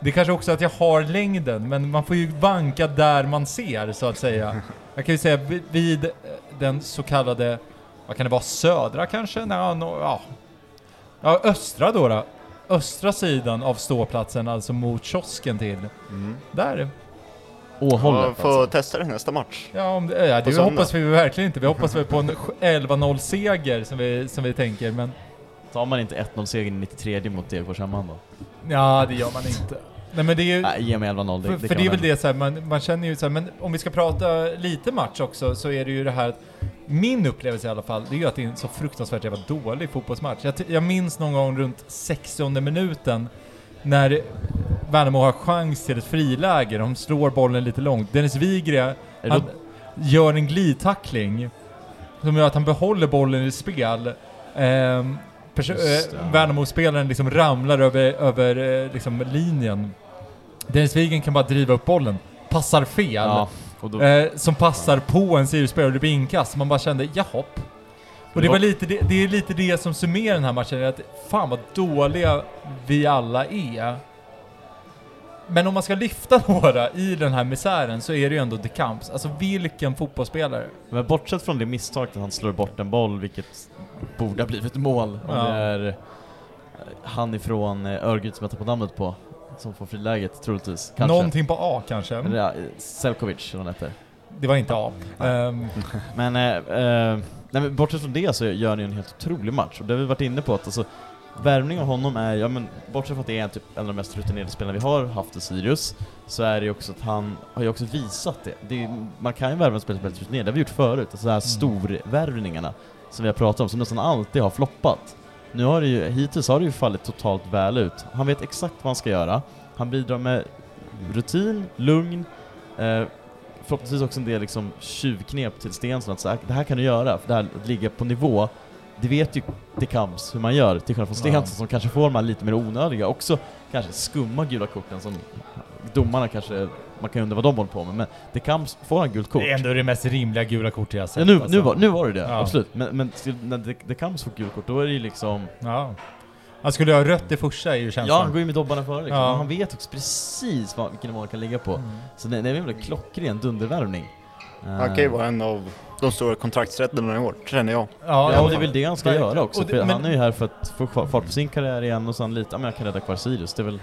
B: det är kanske också att jag har längden, men man får ju vanka där man ser, så att säga. Jag kan ju säga vid- eh, den så kallade, vad kan det vara, södra kanske? Nej, no, ja. ja, östra då, då. Östra sidan av ståplatsen, alltså mot kiosken till.
F: Mm.
B: Där.
C: Åhållet
F: Ja, får
C: alltså.
F: testa det nästa match.
B: Ja, om det, ja, det
F: söndag.
B: hoppas vi verkligen inte. Vi hoppas väl på en 11-0 seger som vi, som vi tänker, men
C: Tar man inte 1-0-segern i 93 mot Degerfors hemma då?
B: ja, det gör man inte. Nej men det är ju...
C: Nej, ge mig 11-0. Det,
B: För,
C: det
B: för det är väl det så här, man, man känner ju så här, men om vi ska prata lite match också så är det ju det här att min upplevelse i alla fall, det är ju att det är en så fruktansvärt jävla dålig fotbollsmatch. Jag, jag minns någon gång runt 60 minuten när Värnamo har chans till ett friläge, de slår bollen lite långt. Dennis Wigre, han gör en glidtackling som gör att han behåller bollen i spel. Ehm, eh,
C: ja.
B: Värnamo-spelaren liksom ramlar över, över eh, liksom linjen. Dennis Wigen kan bara driva upp bollen, passar fel,
C: Ja, då,
B: eh, som passar på en Sirius-spelare och det blir inkast. Man bara kände, jahopp. Och det, var lite, det, det är lite det som summerar den här matchen, att fan vad dåliga vi alla är. Men om man ska lyfta [LAUGHS] några i den här misären så är det ju ändå De Camps. Alltså vilken fotbollsspelare.
C: men bortsett från det misstaget att han slår bort en boll, vilket borde ha blivit mål, om
B: Ja.
C: det är eh, han ifrån eh, Örgryte som jag tar på namnet på, som får friläget troligtvis. Kanske.
B: Någonting på A kanske.
C: Eller ja, Selkovic, vad han heter.
B: Det var inte A. Ehm, [LAUGHS]
C: Men, eh, eh, nej, men bortsett från det så gör ni en helt otrolig match, och det har vi varit inne på att alltså, värvning av honom är, ja men bortsett från att det är typ en av de mest rutinerade spelarna vi har haft i Sirius, så är det ju också att han har ju också visat det. det är, man kan ju värva en spelare som är väldigt rutinerad, det har vi gjort förut, alltså de här storvärvningarna som vi har pratat om, som nästan alltid har floppat. Nu har det ju, hittills har det ju fallit totalt väl ut. Han vet exakt vad han ska göra, han bidrar med rutin, lugn, eh, förhoppningsvis också en del liksom tjuvknep till Stensson att säga det här kan du göra, för det här att ligga på nivå, det vet ju De Camps hur man gör, till skillnad från Stensson
B: Ja.
C: som kanske får de här lite mer onödiga, också kanske skumma gula korten som domarna kanske, man kan ju undra vad de håller på med, men De Camps får han gult kort.
B: det är ändå det mest rimliga gula kortet jag har sett.
C: Ja, nu,
B: alltså.
C: nu, var, nu var det det,
B: Ja.
C: absolut. Men, men när De, De Camps får gult kort, då är det ju liksom...
B: Ja. Han skulle ha rött det första är ju känslan.
C: Ja, han går ju med dobbarna före liksom.
B: Ja.
C: Han vet också precis vad, vilken nivå han kan ligga på.
B: Mm.
C: Så det, det är en jävla klockren dundervärvning.
F: Han kan ju vara en av de stora kontraktsrätterna i år, känner jag.
B: Ja,
C: Ja, och det är väl det han ska
B: Verkligen.
C: göra också,
B: det-
C: för
B: men-
C: han är ju här för att få fart på sin karriär igen och sen lite, ja men jag kan rädda kvar Sirius, det är väl...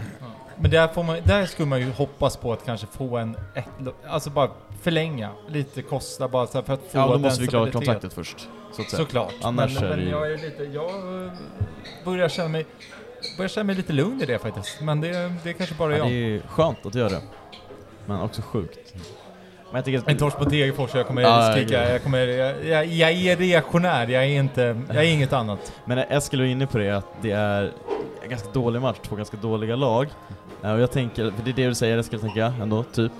B: Men där, får man, där skulle man ju hoppas på att kanske få en, ett, alltså bara förlänga, lite kosta bara så här för att få
C: Ja, då måste vi klara kontraktet först, så att säga.
B: Såklart.
C: Annars
B: men,
C: är det
B: men jag är lite, jag eh, börjar känna mig, börjar känna mig lite lugn i det faktiskt. Men det, det är kanske bara
C: Ja,
B: jag.
C: det är skönt att göra det. Men också sjukt. Men jag.
B: En torsk mot Degerfors, jag kommer
C: Ja,
B: skrika,
C: ja.
B: jag kommer, jag, jag, jag är reaktionär, jag är inte, jag är inget annat.
C: Men Eskil var inne på det, att det är en ganska dålig match, två ganska dåliga lag. Eh, Och jag tänker, för det är det du säger Eskil, tänker jag ändå, typ.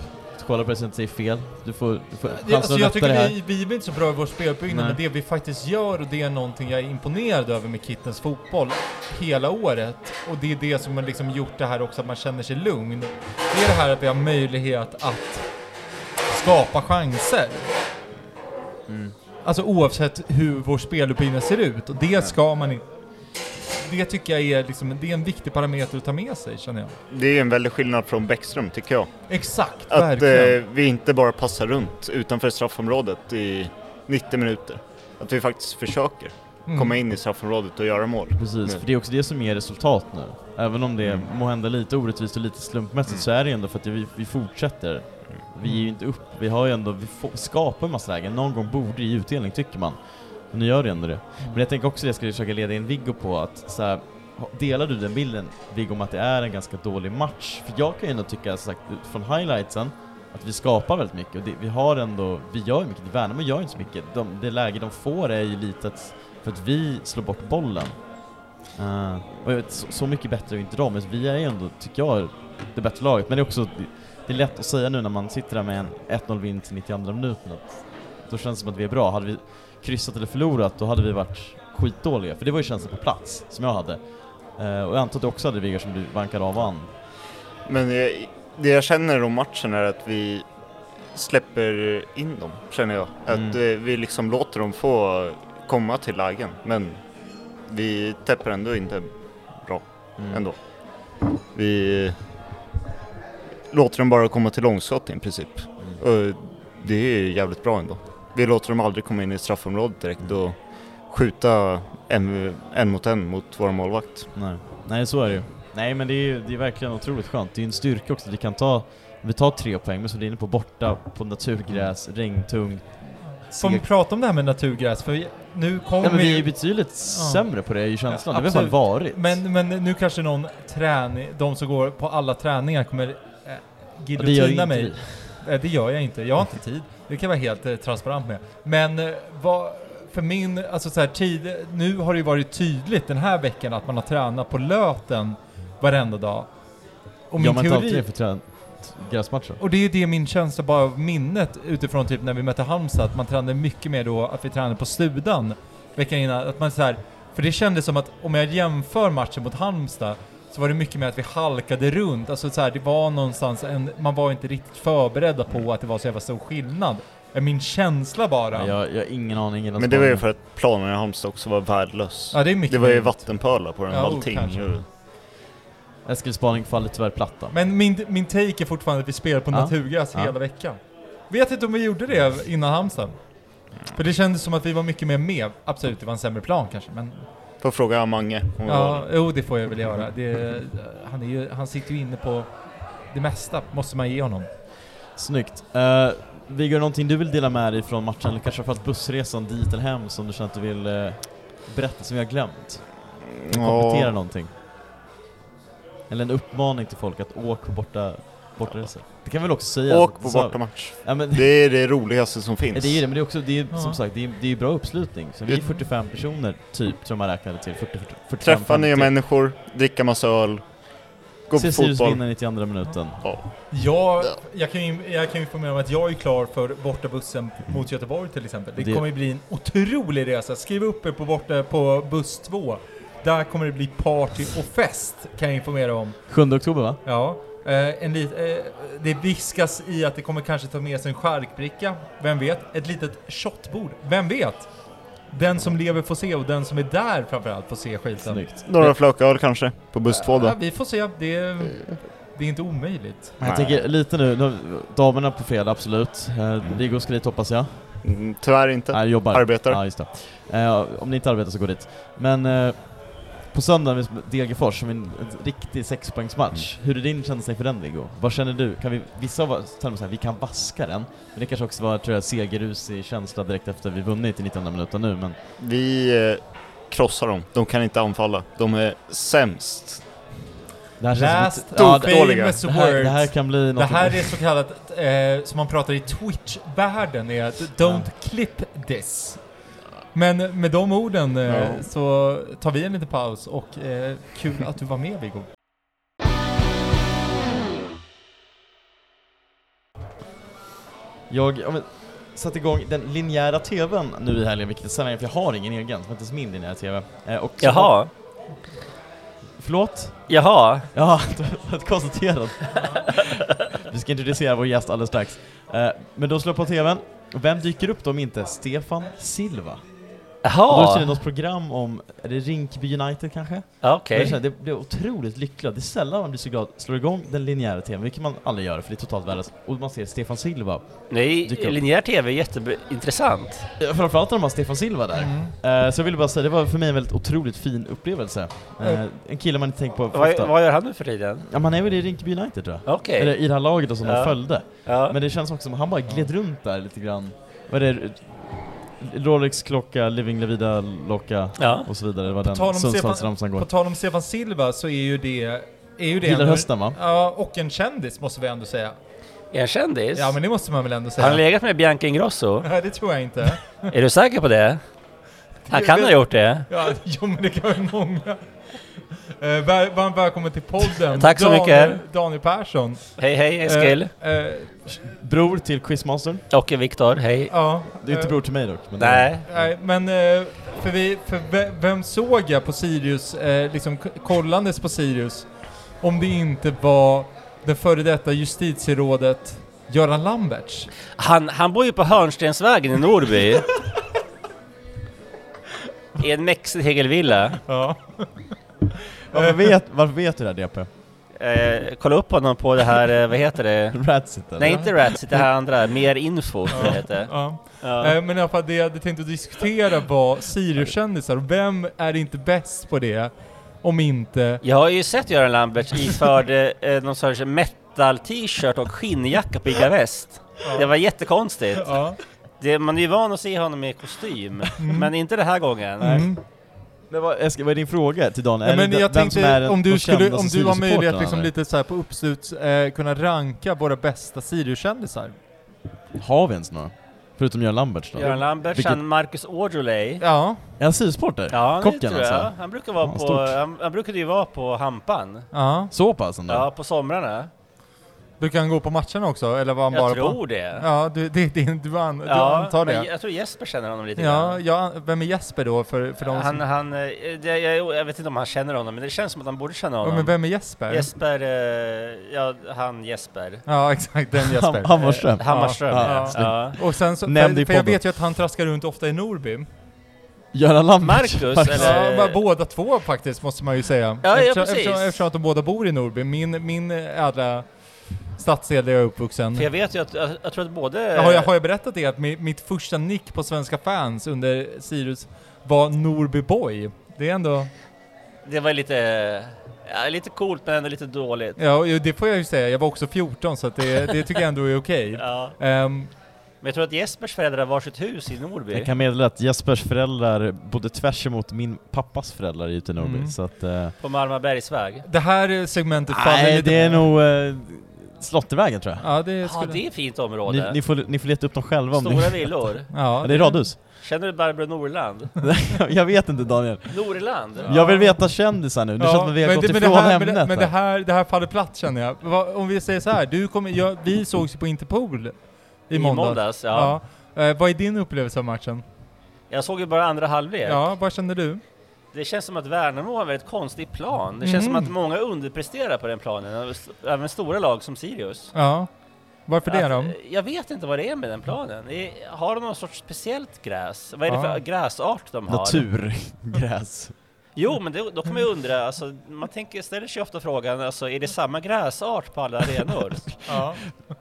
C: Kolla på det så inte säger fel. Du får, du får chansen
B: alltså jag tycker
C: det här.
B: vi, vi är inte så bra i vår spelbyggnad, men det vi faktiskt gör och det är någonting jag är imponerad över med Kittens fotboll hela året. Och det är det som har liksom gjort det här också, att man känner sig lugn. Det är det här att vi har möjlighet att skapa chanser.
C: Mm.
B: Alltså oavsett hur vår speluppbyggnad ser ut. Och det ska man inte... Det tycker jag är, liksom, det är en viktig parameter att ta med sig, känner jag.
F: Det är en väldig skillnad från Bäckström tycker jag.
B: Exakt,
F: Att
B: verkligen.
F: eh, vi inte bara passar runt utanför straffområdet i 90 minuter. Att vi faktiskt försöker
B: Mm.
F: komma in i straffområdet och göra mål.
C: Precis,
F: Nu.
C: för det är också det som ger resultat nu. Även om det
F: Mm.
C: må hända lite orättvist och lite slumpmässigt
F: Mm.
C: så är det ju ändå för att vi, vi fortsätter. Vi ger ju inte upp, vi har ju ändå, vi får, skapar en massa lägen. Någon gång borde det ge utdelning tycker man. Och nu gör det ändå det. Men jag tänker också det jag ska försöka leda in Viggo på att så här, delar du den bilden Viggo om att det är en ganska dålig match? För jag kan ju ändå tycka, som sagt, från highlightsen, att vi skapar väldigt mycket och det, vi har ändå, vi gör ju mycket, Värnamo gör ju inte så mycket. De, det läge de får är ju litet för att vi slår bort bollen. Eh, och jag vet, så, så mycket bättre är inte de, men vi är ju ändå, tycker jag, det bättre laget. Men det är också, det är lätt att säga nu när man sitter där med en 1-0 vinst i 92 minuten att då känns det som att vi är bra. Hade vi kryssat eller förlorat, då hade vi varit skitdåliga. För det var ju känslan på plats, som jag hade. Eh, och jag antar att du också hade Viggar som du vankade av an.
F: Men jag, det jag känner om matchen är att vi släpper in dem, känner jag. Att
C: Mm.
F: eh, vi liksom låter dem få komma till lägen. Men vi täpper ändå inte bra
C: Mm.
F: ändå. Vi låter dem bara komma till långskott i princip.
C: Mm.
F: Och det är jävligt bra ändå. Vi låter dem aldrig komma in i straffområdet direkt och skjuta en, en mot en mot vår målvakt.
C: Nej. Nej, så är det ju. Nej, men det är ju det är verkligen otroligt skönt. Det är ju en styrka också vi kan ta, vi tar tre poäng, men så är det inne på borta, på naturgräs, regntung.
B: Får vi prata om det här med naturgräs? För vi, nu kommer
C: Ja, men vi är
B: ju-
C: ju betydligt sämre på det är ju känslan. det har vi varit.
B: Men, men nu kanske någon träning, de som går på alla träningar kommer giljotina mig.
C: vi.
B: Det gör jag inte, jag har inte tid. Det kan jag vara helt eh, transparent med. Men eh, vad, för min, alltså så här, tid, nu har det ju varit tydligt den här veckan att man har tränat på löten varenda dag. Och min
C: Gör man inte
B: teori,
C: för trän- gräsmatcher?
B: och det är ju det min känsla bara av minnet utifrån typ när vi mötte Halmstad, att man tränade mycket mer då att vi tränade på Studan veckan innan. Att man så här, för det kändes som att om jag jämför matchen mot Halmstad så var det mycket mer att vi halkade runt. Alltså så här, det var någonstans en, man var inte riktigt förberedda på att det var så jävla stor skillnad. Min känsla bara.
C: Ja, jag, jag har ingen aning.
F: Men det var ju för att planen i Halmstad också var värdelös.
B: Ja, det är mycket
F: Det var ju vattenpölar på den
B: Ja,
F: allting.
B: kanske.
C: Eskils spaning faller tyvärr platta.
B: Men min, min take är fortfarande att vi spelar på
C: Ja.
B: naturgräs
C: Ja.
B: hela veckan. Vet inte om vi gjorde det innan Halmstad. För det kändes som att vi var mycket mer med. Absolut, det var en sämre plan kanske, men...
F: Får fråga Mange om
B: Ja,
F: ja.
B: jo det får jag väl göra. Det, han, är ju, han sitter ju inne på det mesta, måste man ge honom.
C: Snyggt. Uh, Viggo, någonting du vill dela med dig från matchen, eller kanske framförallt bussresan dit eller hem som du känner att du vill eh, berätta som vi har glömt? Eller komplettera någonting? Eller en uppmaning till folk att åka på borta, bortaresor? Det kan vi väl också säga?
F: Åk på
C: Så-
F: bortamatch.
C: Ja, men,
F: Det är det roligaste som finns.
C: det är det, men det är också, det är, som sagt, det är, det är bra uppslutning. Så vi är
F: Det-
C: 45 personer, typ, tror man räknade till. 40, 40, 45,
F: Träffa nya
C: 50.
F: människor, dricka massa öl, gå
C: Se
F: på
C: Sirius
F: fotboll.
C: vinna i 92 minuten.
F: Ja.
B: Jag, jag, kan ju, jag kan ju informera om att jag är klar för bortabussen mot Göteborg till exempel. Det,
C: Det-
B: kommer ju bli en otrolig resa. Skriv upp er på, borta, på buss 2. Där kommer det bli party och fest, kan jag informera om.
C: 7 oktober va?
B: Ja, eh, en lit, eh, det viskas i att det kommer kanske ta med sig en charkbricka, vem vet? Ett litet shotbord, vem vet? Den som lever får se och den som är där framförallt får se skiten.
C: Snyggt.
F: Några flököl kanske, på buss två då.
B: Ja, vi får se, det är, det är inte omöjligt.
C: Jag
F: Nej.
C: tänker lite nu, nu, damerna på fredag absolut. Eh, Viggo ska dit hoppas jag.
F: Mm, tyvärr inte.
C: Nej, jobbar.
F: Arbetar.
C: Ja, just det. Eh, om ni inte arbetar så gå dit. Men eh, på söndag med Degerfors, som en, en riktig sexpoängsmatch. Hur är din känsla inför den Viggo? Vad känner du? Kan vi, vissa var- ställer så här, vi kan vaska den. Men det kanske också var, tror jag, segerrusig känsla direkt efter vi vunnit i 19 minuter nu, men
F: Vi eh, krossar dem. De kan inte anfalla. De är sämst.
C: Det här känns
B: Last
C: lite- ja,
B: famous
C: det, här, det här kan bli något...
B: Det här är så kallat, eh, som man pratar i Twitch-världen, är att don't clip this. Men med de orden eh,
F: Ja.
B: så tar vi en liten paus och eh, kul att du var med Viggo.
C: Jag ja, men, satte igång den linjära TVn nu i helgen, vilket är sällan för jag har ingen egen, det var inte ens min linjära TV. Eh, och så-
D: Jaha.
C: Förlåt?
D: Jaha.
C: Ja, [LAUGHS] ett konstaterat. Vi ska introducera vår gäst alldeles strax. Eh, men då slår jag på TVn, vem dyker upp då om inte Stefan Silva? Och då det tydligen något program om, är det Rinkeby United kanske? Jag känner, Det blev otroligt lyckligt. Det är sällan man blir så glad, slår igång den linjära TVn, vilket man aldrig gör för det är totalt värdelöst, och man ser Stefan Silva.
D: Nej, linjär TV är jätteintressant.
C: Framförallt när de har Stefan Silva där.
B: Mm.
C: Eh, så jag ville bara säga, det var för mig en väldigt otroligt fin upplevelse. Eh, en kille man inte tänker på
D: Vad,
C: ofta.
D: vad gör han nu för tiden?
C: Ja, man är väl i Rinkeby United tror jag.
D: Okej.
C: Eller i det här laget då som
D: Ja.
C: de följde.
D: Ja.
C: Men det känns också som han bara gled runt där lite grann. Vad är det? Rolex-klocka, Living La Vida-locka
D: ja.
C: och så vidare. Det var
B: På tal om
C: den Sundsvallsramsan
B: På
C: går.
B: tal om Stefan Silva så är ju det... Är ju det
C: Gillar hösten va?
B: Ja, och en kändis måste vi ändå säga.
D: Är han kändis?
B: Ja men det måste man väl ändå
D: Har han
B: säga.
D: legat med Bianca Ingrosso? [LAUGHS]
B: Nej det tror jag inte.
D: är du säker på det? [LAUGHS] Han kan ha gjort det.
B: Ja, jo men det kan ju många. Eh, väl, varmt välkommen till podden.
D: Tack så
B: Daniel,
D: mycket.
B: Daniel Persson.
D: Hej hej Eskil.
B: Eh, eh,
C: Bror till Quizmaster.
D: Och Viktor, hej.
B: ja.
C: Det är inte
B: eh,
C: bror till mig dock. Men
D: Nej.
B: Nej, men eh, för, vi, för ve- vem såg jag på Sirius, eh, liksom kollandes på Sirius, om det inte var den före detta justitierådet Göran Lamberts?
D: Han, han bor ju på Hörnstensvägen i Norrby. [LAUGHS] I en mexitegelvilla.
B: Ja.
C: Varför vet, varför vet du det här DP?
D: Eh, kolla upp honom på det här, eh, vad heter det? [LAUGHS]
C: Ratsit eller?
D: Nej inte Ratsit, det här andra. Mer info, tror jag det heter.
B: ja.
D: Ja.
B: Eh, men i alla fall det jag hade tänkt att diskutera var Sirius-kändisar, vem är inte bäst på det? Om inte...
D: Jag har ju sett Göran Lamberts iförd eh, någon sorts metal-t-shirt och skinnjacka på Iga Väst. Det var jättekonstigt.
B: Ja.
D: Det, man är ju van att se honom i kostym, men inte den här gången.
B: Mm.
C: Men vad, Eskil, vad är din fråga till Daniel?
B: Ja, men jag
C: vem som är
B: tänkte om du, skulle, om du har möjlighet liksom lite så här på uppstuds eh, kunna ranka våra bästa Sirius-kändisar.
C: Har vi ens några? Förutom Göran Lamberts då?
D: Göran Lamberts,
C: Vilket-
D: Marcus Aujolay.
B: Ja,
C: Är han Sirius-supporter?
D: Ja, det
C: Kocken
D: tror jag.
C: alltså?
D: Han brukar vara
C: Ja,
D: på, han, han brukade ju vara på Hampan.
B: ja.
C: Så pass ändå?
D: Ja, på somrarna.
B: Du kan gå på matcherna också, eller var han
D: Jag
B: bara
D: tror
B: på?
D: det.
B: Ja, du, det, det, du, an, du
D: Ja,
B: antar
D: men
B: det?
D: jag tror Jesper känner honom lite
B: Ja,
D: grann.
B: ja, vem är Jesper då för, för de
D: Han,
B: som...
D: han, eh, det, jag, jag vet inte om han känner honom, men det känns som att han borde känna
B: Ja,
D: honom.
B: men vem är Jesper?
D: Jesper, eh, ja han Jesper.
B: Ja, exakt, den Jesper.
C: Ham- Hammarström?
D: Eh, Hammarström,
C: Ja,
D: ja.
C: ja,
D: ja.
B: Och sen så, för, för jag vet ju att han traskar runt ofta i Norby.
C: Göran Lamberts?
D: Marcus,
C: Marcus.
D: eller-
B: Ja, men båda två faktiskt, måste man ju säga.
D: Ja, ja,
B: eftersom,
D: precis.
B: eftersom, eftersom att de båda bor i Norby. Min, min ädla stadsdel där jag är uppvuxen.
D: För jag vet ju att, jag, jag tror att både...
B: Har jag, har jag berättat det att mi- mitt första nick på Svenska fans under Sirius var Norby Boy? Det är ändå...
D: Det var lite, ja, lite coolt men ändå lite dåligt.
B: Ja, det får jag ju säga. Jag var också 14 så att det, det tycker jag ändå är okej. [LAUGHS]
D: Ja.
B: Ehm,
D: Men jag tror att Jespers föräldrar har varsitt hus i Norrby.
C: Jag kan meddela att Jespers föräldrar bodde tvärs emot min pappas föräldrar ute i Norrby,
B: Mm.
C: så att... Eh,
D: På Marmabergsväg.
B: det här segmentet faller
C: nej,
B: lite...
C: det är nog eh, Slottervägen tror jag.
B: Ja, det
D: Ja,
B: skulle...
D: det är ett fint
C: Ni,
D: område.
C: ni, får, ni får leta upp dem själva om
D: Stora
C: ni...
D: villor.
B: Ja, [LAUGHS]
C: Ja, det är radhus.
D: Känner du Barbro Norland? [LAUGHS]
C: jag vet inte Daniel.
D: Norland?
C: Jag vill veta kändisar nu, det känns som att vi har gått
B: det-
C: ifrån
B: det här,
C: ämnet
B: men, det, men det
C: här.
B: det här faller platt känner jag. Va, om vi säger så här, du kommer, jag, vi sågs ju på Interpol i
D: I
B: måndags.
D: måndags, ja.
B: Ja. Eh, vad är din upplevelse av matchen?
D: Jag såg ju bara andra halvlek.
B: Ja, vad kände du?
D: Det känns som att Värnamo har en väldigt konstig plan. Det känns
B: Mhm.
D: som att många underpresterar på den planen, även stora lag som Sirius.
B: Ja. Varför det
D: Att,
B: då?
D: eh, Jag vet inte vad det är med den planen. Har de någon sorts speciellt gräs? Vad är det för gräsart de har?
C: Naturgräs.
D: Jo, men det, då kan man ju undra, alltså, man tänker, ställer sig ofta frågan, alltså, är det samma gräsart på alla arenor? [LAUGHS]
B: Ja.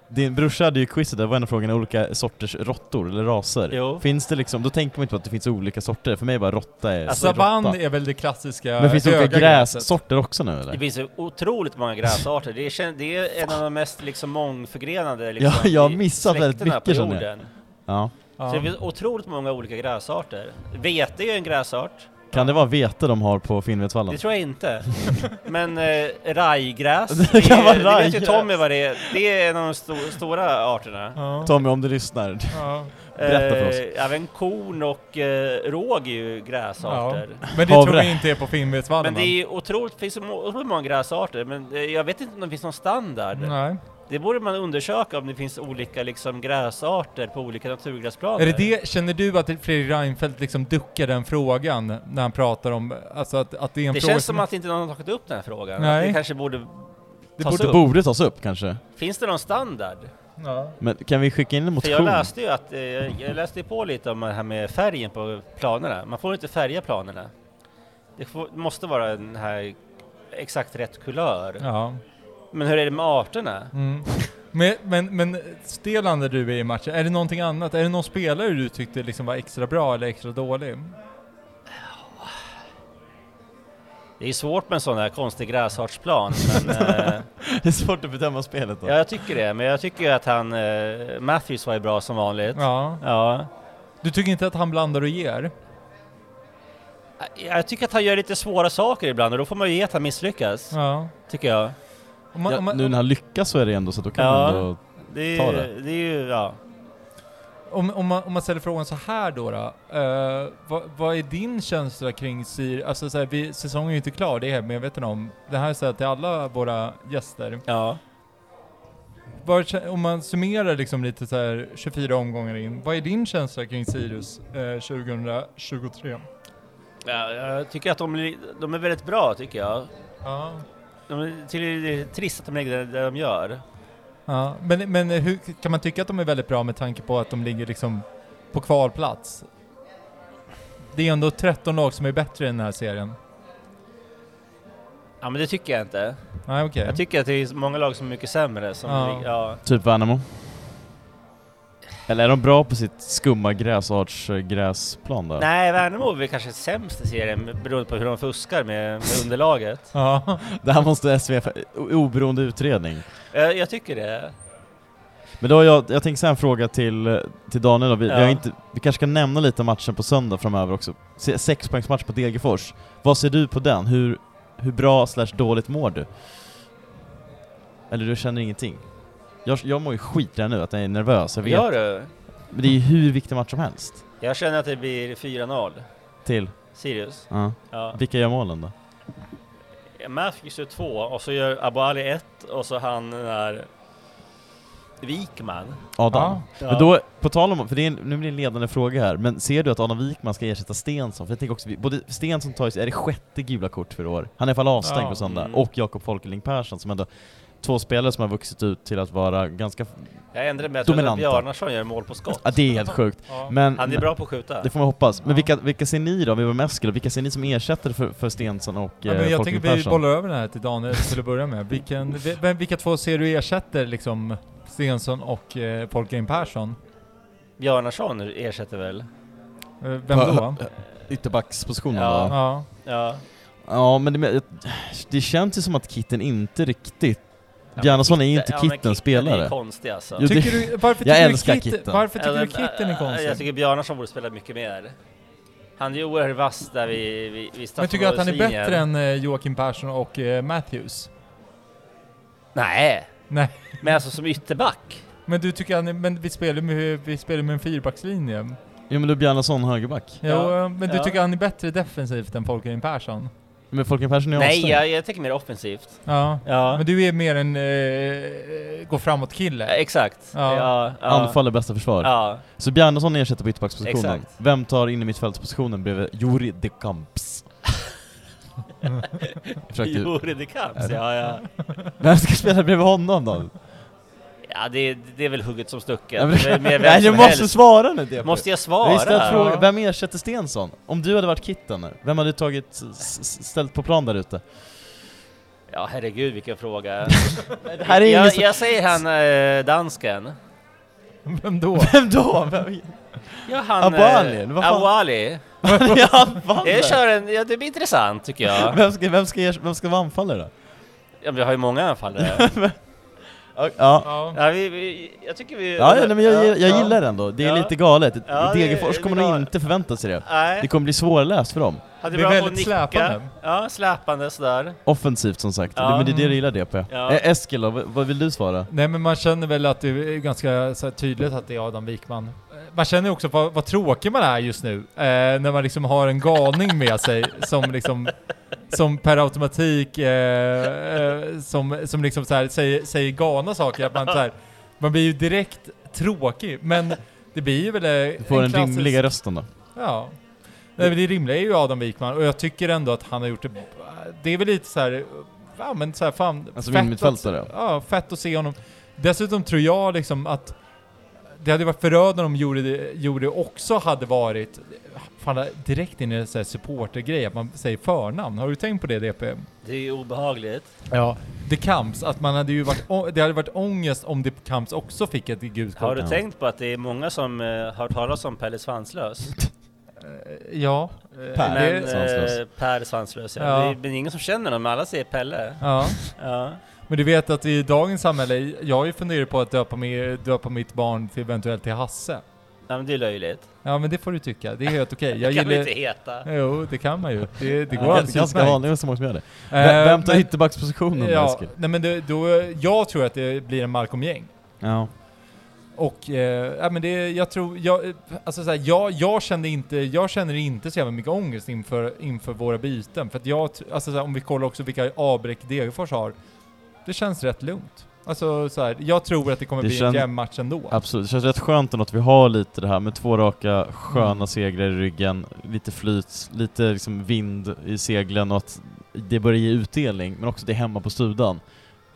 C: Din brorsa hade ju quizet, där var en av frågorna olika sorters råttor, eller raser.
D: Jo.
C: Finns det liksom, då tänker man inte på att det finns olika sorter, för mig är bara råtta är
D: Alltså,
B: Savann är väl det klassiska
C: Men finns det olika grässorter också nu eller?
D: Det finns ju otroligt många gräsarter. Det är, det är en av de mest liksom, mångförgrenade
C: Ja,
D: liksom,
C: jag har missat väldigt mycket,
D: på jorden.
C: Ja.
B: Ja.
D: Så det finns otroligt många olika gräsarter. Vete är ju en gräsart.
C: Kan det vara vete de har på Finnvedsvallen?
D: Det tror jag inte. [LAUGHS] Men eh, rajgräs, [LAUGHS]
C: Det kan vara
D: det vet ju
C: rajgräs.
D: Tommy vad det är. Det är en av de sto stora arterna.
B: Ja.
C: Tommy, om du lyssnar.
B: Ja.
C: Berätta för oss.
D: Eh, även korn och eh, råg är ju gräsarter.
B: Men det tror vi inte är på Finnvedsvallen
D: Men det är otroligt, det finns så många gräsarter, men eh, jag vet inte om det finns någon standard.
B: Nej.
D: Det borde man undersöka om det finns olika liksom, gräsarter på olika naturgräsplaner.
B: Är det det, känner du att Fredrik Reinfeldt liksom duckar den frågan när han pratar om, alltså att, att det är en
D: Det
B: fråga
D: känns som att inte någon har tagit upp den här frågan.
B: Nej.
D: Det kanske borde
B: det
D: tas
B: borde,
C: Det
D: upp.
C: borde tas upp kanske.
D: Finns det någon standard?
B: Ja.
C: Men kan vi skicka in en
D: För jag
C: motion?
D: läste ju att, eh, jag läste på lite om det här med färgen på planerna. Man får inte färga planerna. Det får, måste vara den här exakt rätt kulör.
B: ja.
D: Men hur är det med arterna?
B: Mm. Men, men, men Stelander du är i matchen, är det någonting annat? Är det någon spelare du tyckte liksom var extra bra eller extra dålig?
D: Det är svårt med en sån här konstig gräsartsplan, men [LAUGHS] eh,
C: Det är svårt att bedöma spelet då.
D: ja, jag tycker det. Men jag tycker att han, eh, Matthews var ju bra som vanligt.
B: Ja.
D: Ja.
B: Du tycker inte att han blandar och ger?
D: Jag tycker att han gör lite svåra saker ibland och då får man ju ge att han misslyckas,
B: Ja.
D: tycker jag.
B: Om man,
C: Ja,
B: om man,
C: nu när han lyckas så är det ändå så då kan
D: Ja.
C: man ändå...
D: Det är,
C: Ta det.
D: det är ju, ja.
B: Om, om, man, om man ställer frågan så här då, då eh, vad, vad är din känsla kring Sir, alltså så här, vi, säsongen är ju inte klar, det är jag medveten om. Det här är så här till alla våra gäster.
D: ja.
B: Kä- om man summerar liksom lite så här 24 omgångar in, vad är din känsla kring Sirius eh, 2023?
D: Ja, jag tycker att de, är- de är väldigt bra, tycker jag.
B: Ja.
D: De det är trist att de ligger där, där de gör.
B: Ja. Men, men hur, kan man tycka att de är väldigt bra med tanke på att de ligger liksom på kvalplats? Det är ändå 13 lag som är bättre i den här serien.
D: Ja, men det tycker jag inte.
B: Nej okej.
D: Jag tycker att det är många lag som är mycket sämre. Som
B: Ja.
D: ligger- ja.
C: Typ Värnamo? Eller är de bra på sitt skumma gräsartsgräsplan då?
D: Nej, Värnamo är väl kanske sämst i serien beroende på hur de fuskar med, med underlaget. [LAUGHS]
B: Ja.
C: Det här måste SVF, oberoende utredning.
D: Jag, jag tycker det.
C: Men då har jag, jag tänkte säga en fråga till, till Daniel då. Vi, vi,
D: Ja.
C: har inte, vi kanske kan nämna lite matchen på söndag framöver också. Se- Sexpoängsmatch på Degerfors. Vad ser du på den? Hur, hur bra slash dåligt mår du? Eller du känner ingenting? Jag, jag mår ju skit redan nu, att jag är nervös, jag vet.
D: Gör du?
C: Men det är ju hur viktig match som helst.
D: Jag känner att det blir 4-0.
C: Till?
D: Sirius.
C: Ja.
D: Ja.
C: Vilka gör målen då?
D: Matthews gör två och så gör Abu Ali ett och så han den där Wikman.
C: Adam?
D: Ja.
C: Men då, på tal om, för det är en, nu blir det en ledande fråga här, men ser du att Adam Wikman ska ersätta Stensson? För jag tänker också, både Stensson tar ju, är det sjätte gula kort för år? Han är i alla fall avstängd
B: Ja.
C: på söndag,
D: Mm.
C: och Jakob Folkeling Persson som ändå, två spelare som har vuxit ut till att vara ganska,
D: Jag ändrade mig, jag trodde. Bjarnarsson gör mål på skott.
C: ja det är helt [LAUGHS] sjukt.
B: Ja.
C: Men,
D: Han är bra på att skjuta.
C: det får man hoppas. Men
B: Ja.
C: vilka, vilka ser ni då, vi var med Eskil, vilka ser ni som ersättare för, för Stensson och
B: Ja,
C: eh,
B: men jag
C: Folkeling
B: tänker vi bollar över den här till Daniel till att börja med. Vilken, [LAUGHS] vilka två ser du ersätter liksom Stensson och eh, Folkgren Persson?
D: Bjarnarsson ersätter väl?
B: Eh, vem då?
C: Ytterbackspositionen
D: Ja.
C: då?
B: Ja.
D: Ja.
C: Ja, men det, det känns ju som att Kitten inte riktigt... Bjarnason är ju inte
D: Kitten är
C: spelare.
D: konstig alltså.
C: Jo,
B: Tycker du, varför [LAUGHS]
C: Jag
B: tycker
C: älskar
B: du Kitten,
C: Kitten.
B: Varför tycker du
D: Eller,
B: Kitten är konstig?
D: Jag tycker Bjarnarsson borde spela mycket mer. Han är ju oerhört vass där vid, vid, vid
B: men tycker du att han är bättre än eh, Joakim Persson och eh, Matthews?
D: Nej,
B: Nej.
D: men alltså som ytterback.
B: Men du tycker han är, men vi spelar med, vi spelar med en fyrbackslinje.
C: Jo men då är Bjarnason högerback.
B: Jo,
D: Ja.
B: eh, men du
D: Ja.
B: tycker han är bättre defensivt än Folkgren Persson?
C: Men Folken Persson är
D: Nej, jag, jag tänker mer offensivt.
B: Ja.
D: Ja,
B: Men du är mer en eh, gå framåt-kille?
D: Exakt.
B: Ja.
D: Ja, ja.
C: Anfall är bästa försvar.
D: Ja,
C: Så Bjarnason ersätter på ytterbackspositionen.
D: Exakt.
C: Vem tar in i mittfältspositionen bredvid Juri de Camps? [LAUGHS]
D: Juri de Camps, ja, ja.
C: Vem ska spela bredvid honom då?
D: Ja, det, det är väl hugget som stucket. Vem
C: Nej du måste
D: helst.
C: svara nu det!
D: Måste jag
C: Jag
D: svara?
C: har ställt frågan,
B: Ja.
C: vem ersätter Stensson? Om du hade varit Kitten nu, vem hade du tagit, ställt på plan där ute?
D: Ja, herregud vilken fråga. [LAUGHS]
C: Här är
D: jag, jag säger han eh, dansken.
B: Vem då? [LAUGHS]
C: Vem då? Vem?
D: Ja, han...
C: Abu Ali,
D: eh, Ali. [LAUGHS]
C: ja, anfallare!
D: Jag kör en, ja, det blir intressant tycker jag.
C: Vem ska, vem ska, vem ska vara anfallare då?
D: Ja, vi har ju många anfallare.
C: Ja, ja.
B: Ja.
D: Ja, vi, vi, jag tycker vi...
C: Ja, ja, nej, men jag, jag, jag
D: ja.
C: gillar det ändå. Det är
D: Ja.
C: lite galet.
D: Ja, det-
C: Degerfors
D: det
C: kommer nog inte förvänta sig det.
D: Nej,
C: Det kommer bli svårläst för dem.
D: hade
B: det är väldigt släpande.
D: Ja, släpande sådär.
C: Offensivt som sagt.
D: Ja.
C: Det, men det är det du gillar DP.
D: Ja.
C: Eh, Eskil då, vad, vad vill du svara?
B: Nej men man känner väl att det är ganska så här, tydligt att det är Adam Wikman. Man känner också vad, vad tråkig man är just nu. Eh, när man liksom har en galning med sig som liksom som per automatik eh, eh, som, som liksom så här, säger, säger galna saker. Att man, så här, man blir ju direkt tråkig. Men det blir ju väl eh,
C: Du får den
B: klassisk-
C: rimliga rösten då.
B: Ja. Nej, men det rimliga är ju Adam Wikman och jag tycker ändå att han har gjort det... Det är väl lite så här, ja men så här, fan...
C: Alltså
B: fett att- Ja, fett att se honom. Dessutom tror jag liksom att det hade varit förödande om Juri, Juri också hade varit fan, direkt in i en supportergrej, att man säger förnamn. Har du tänkt på det DP?
D: Det är ju obehagligt.
B: Ja. De Camps, att man hade ju varit, det hade varit ångest om De Camps också fick ett gult
D: Har
B: kort.
D: du
C: Ja.
D: tänkt på att det är många som uh, har talat om Pelle Svanslös? [LAUGHS]
B: Eh, Ja. eh,
C: Per.
B: det-
D: Men,
C: Svanslös.
D: Per Svanslös, ja.
B: Ja.
D: Det är, men ingen som känner honom, alla säger Pelle.
B: Ja.
D: Ja.
B: Men du vet att i dagens samhälle, jag har ju funderat på att döpa, med, döpa mitt barn till eventuellt till Hasse.
D: ja, men det är löjligt.
B: Ja men det får du tycka, det är helt okej. Jag [LAUGHS]
D: det kan man
B: gillar...
D: inte heta.
B: Jo, det kan man ju. Det, det går
C: Ja,
B: alldeles
C: ganska
B: utmärkt.
C: vanligt, det är så många som gör det.
B: Eh,
C: Vem- Vem tar ytterbackspositionen då
B: Ja,
C: Eskil?
B: nej men det, då, jag tror att det blir en Malcolm Gäng.
C: Ja.
B: Och, eh, ja men det, jag tror, jag, alltså så här, jag, jag kände inte, jag känner inte så jävla mycket ångest inför, inför våra byten. För att jag, alltså så här, om vi kollar också vilka avbräck Degerfors har, det känns rätt lugnt. Alltså så här, jag tror att det kommer
C: Det
B: bli en jämn match ändå.
C: Absolut, det känns rätt skönt ändå att vi har lite det här med två raka sköna
B: Mm.
C: segrar i ryggen, lite flyt, lite liksom vind i seglen och att det börjar ge utdelning, men också det hemma på studan.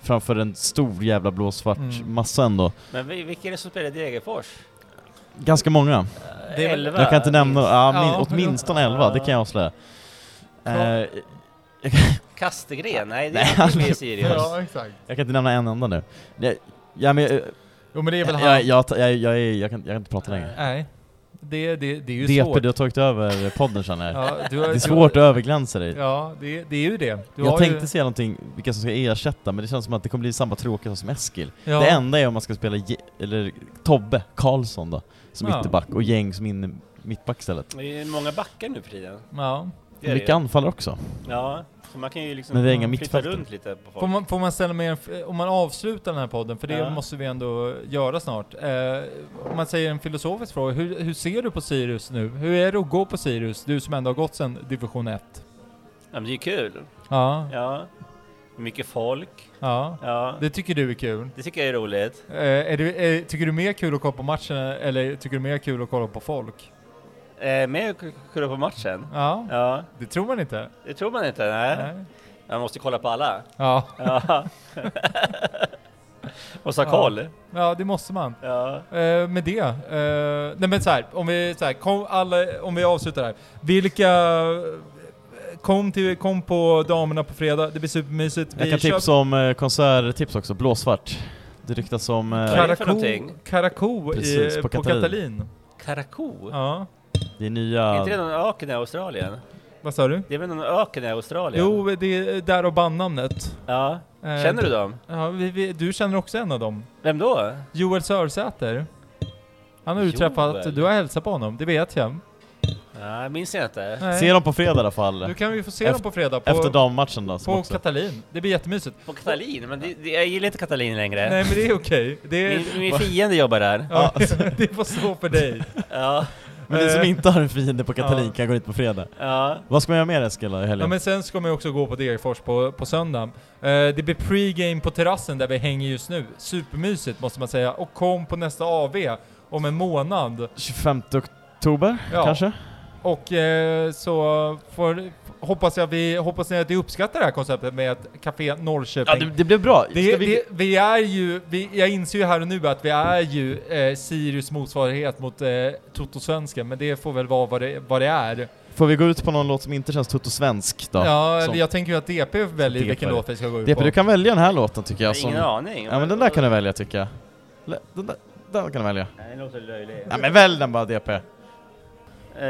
C: Framför en stor jävla blåsvart
B: Mm.
C: massa ändå.
D: Men vi- vilka är det som spelar i Degerfors?
C: Ganska många.
B: Det är väl-
D: Elva?
C: Jag kan inte nämna,
D: minst.
C: ja, min,
B: Ja,
C: åtminstone
D: ja.
C: 11, det kan jag avslöja. Eh,
D: Kastegren? Nej, det är inte med i
C: han-
D: Sirius.
B: Ja, exakt.
C: jag kan inte nämna en enda nu. Det, ja, men, jag,
B: Jo men det är väl han.
C: jag, jag, jag, jag, är- jag, kan, jag kan inte prata längre.
B: Nej. Det, det, det är ju
C: DP,
B: svårt.
C: du har tagit över podden känner jag.
B: Ja, du
C: Det är
B: du-
C: svårt att överglänsa dig.
B: Ja, det, det är ju det. Du
C: jag
B: har
C: tänkte
B: ju,
C: säga någonting, vilka som ska ersätta, men det känns som att det kommer bli samma tråkiga som Eskil.
B: ja,
C: Det enda är om man ska spela, Ge- eller Tobbe Karlsson då, som
B: Ja.
C: ytterback, och Gäng som in, mittback istället.
D: Det är många backar nu för tiden.
B: Ja.
D: Det är det
C: Mycket
D: ju.
C: anfallare också.
D: Ja, så man kan ju liksom
C: Men vi har inga
D: flytta
C: mittfältare.
D: runt lite på folk.
B: Får man, får man ställa med en, f- om man avslutar den här podden, för det
D: Ja.
B: måste vi ändå göra snart. Eh, om man säger en filosofisk fråga, hur, hur ser du på Sirius nu? Hur är det att gå på Sirius, du som ändå har gått sedan division 1?
D: Ja, men det är ju kul.
B: Ja,
D: Ja. Mycket folk.
B: ja.
D: Ja.
B: Det tycker du är kul.
D: Det tycker jag är roligt.
B: Eh, är du, är, tycker du mer kul att kolla på matchen, eller tycker du mer kul att kolla på folk?
D: Eh, med att kolla på matchen.
B: Ja,
D: Ja,
B: det tror man inte.
D: det tror man inte. Nej.
B: Nej.
D: Man måste kolla på alla.
B: Ja.
D: Ja. [LAUGHS] måste ha
B: Ja.
D: koll.
B: ja, det måste man.
D: Ja.
B: Eh, med det, eh, nej men så här, om vi så här, kom alla, om vi avslutar här. Vilka, kom, till, kom på damerna på fredag, det blir supermysigt.
C: Jag kan tipsa om eh, konserttips också, Blåsvart. Det ryktas om... Eh?
B: Karakou
C: Precis,
B: i,
C: på
B: på,
C: Katalin.
B: Katalin.
D: Karakou?
B: Ja,
C: det är
D: Är
C: nya...
D: inte det någon öken i Australien?
B: vad sa du?
D: Det är väl någon öken i Australien?
B: Jo, det är där och bandnamnet.
D: Ja.
B: Eh,
D: Känner du dem?
B: Ja, vi, vi, du känner också en av dem.
D: Vem då?
B: Joel Sörsäter. Han har ju
D: Joel?
B: träffat, du har hälsat på honom, det vet jag.
D: Ja, jag minns jag inte.
B: Nej.
C: Se dem på fredag i alla fall.
B: Du kan vi få se
C: Efter-
B: dem på fredag på,
C: Efter dammatchen då, som
B: på
C: också.
B: Katalin. Det blir jättemysigt.
D: På Katalin? Men det, det, jag gillar inte Katalin längre.
B: Nej men det är okej. Är-
D: Min, min fiende jobbar där.
B: ja, [LAUGHS] det får stå för dig.
D: Ja.
C: Men ni som
B: Eh,
C: inte har en fiende på Katalin
B: ja.
C: kan gå dit på fredag.
D: Ja.
C: Vad ska man göra mer Eskil då i helgen?
B: Ja men sen ska man ju också gå på Degerfors på, på söndagen. Eh, det blir pre-game på terrassen där vi hänger just nu. Supermysigt måste man säga. Och kom på nästa AV om en månad.
C: 25 oktober
B: Ja.
C: kanske?
B: Och eh, så får, hoppas jag vi, hoppas ni att ni uppskattar det här konceptet med ett Café Norrköping.
C: Ja det, det blev bra.
B: Det,
C: vi...
B: det, vi är ju, vi, jag inser ju här och nu att vi är ju eh, Sirius motsvarighet mot eh, Toto-svensken, men det får väl vara vad det, vad det är.
C: Får vi gå ut på någon låt som inte känns tutto-svensk då?
B: Ja,
C: som-
B: jag tänker ju att DP väljer
C: DP.
B: vilken låt vi ska gå ut
C: DP,
B: på.
C: du kan välja den här låten tycker
D: Jag
C: Som...
D: ingen aning.
C: Ja men den där kan du välja tycker jag. Den där, den kan du välja.
D: Nej, den låter löjlig.
C: Ja men välj den bara DP.
D: Eh,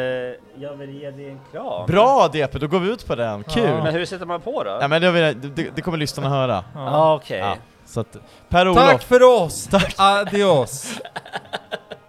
D: jag vill ge dig en kram.
C: Bra DP, då går vi ut på den. Kul!
B: Ja.
D: Men hur sätter man på då?
C: Ja men det, det, det kommer lyssnarna höra.
D: Ja. Okej.
C: Ja. Så att, Per-Olof,
B: Tack för oss! Adios! [LAUGHS]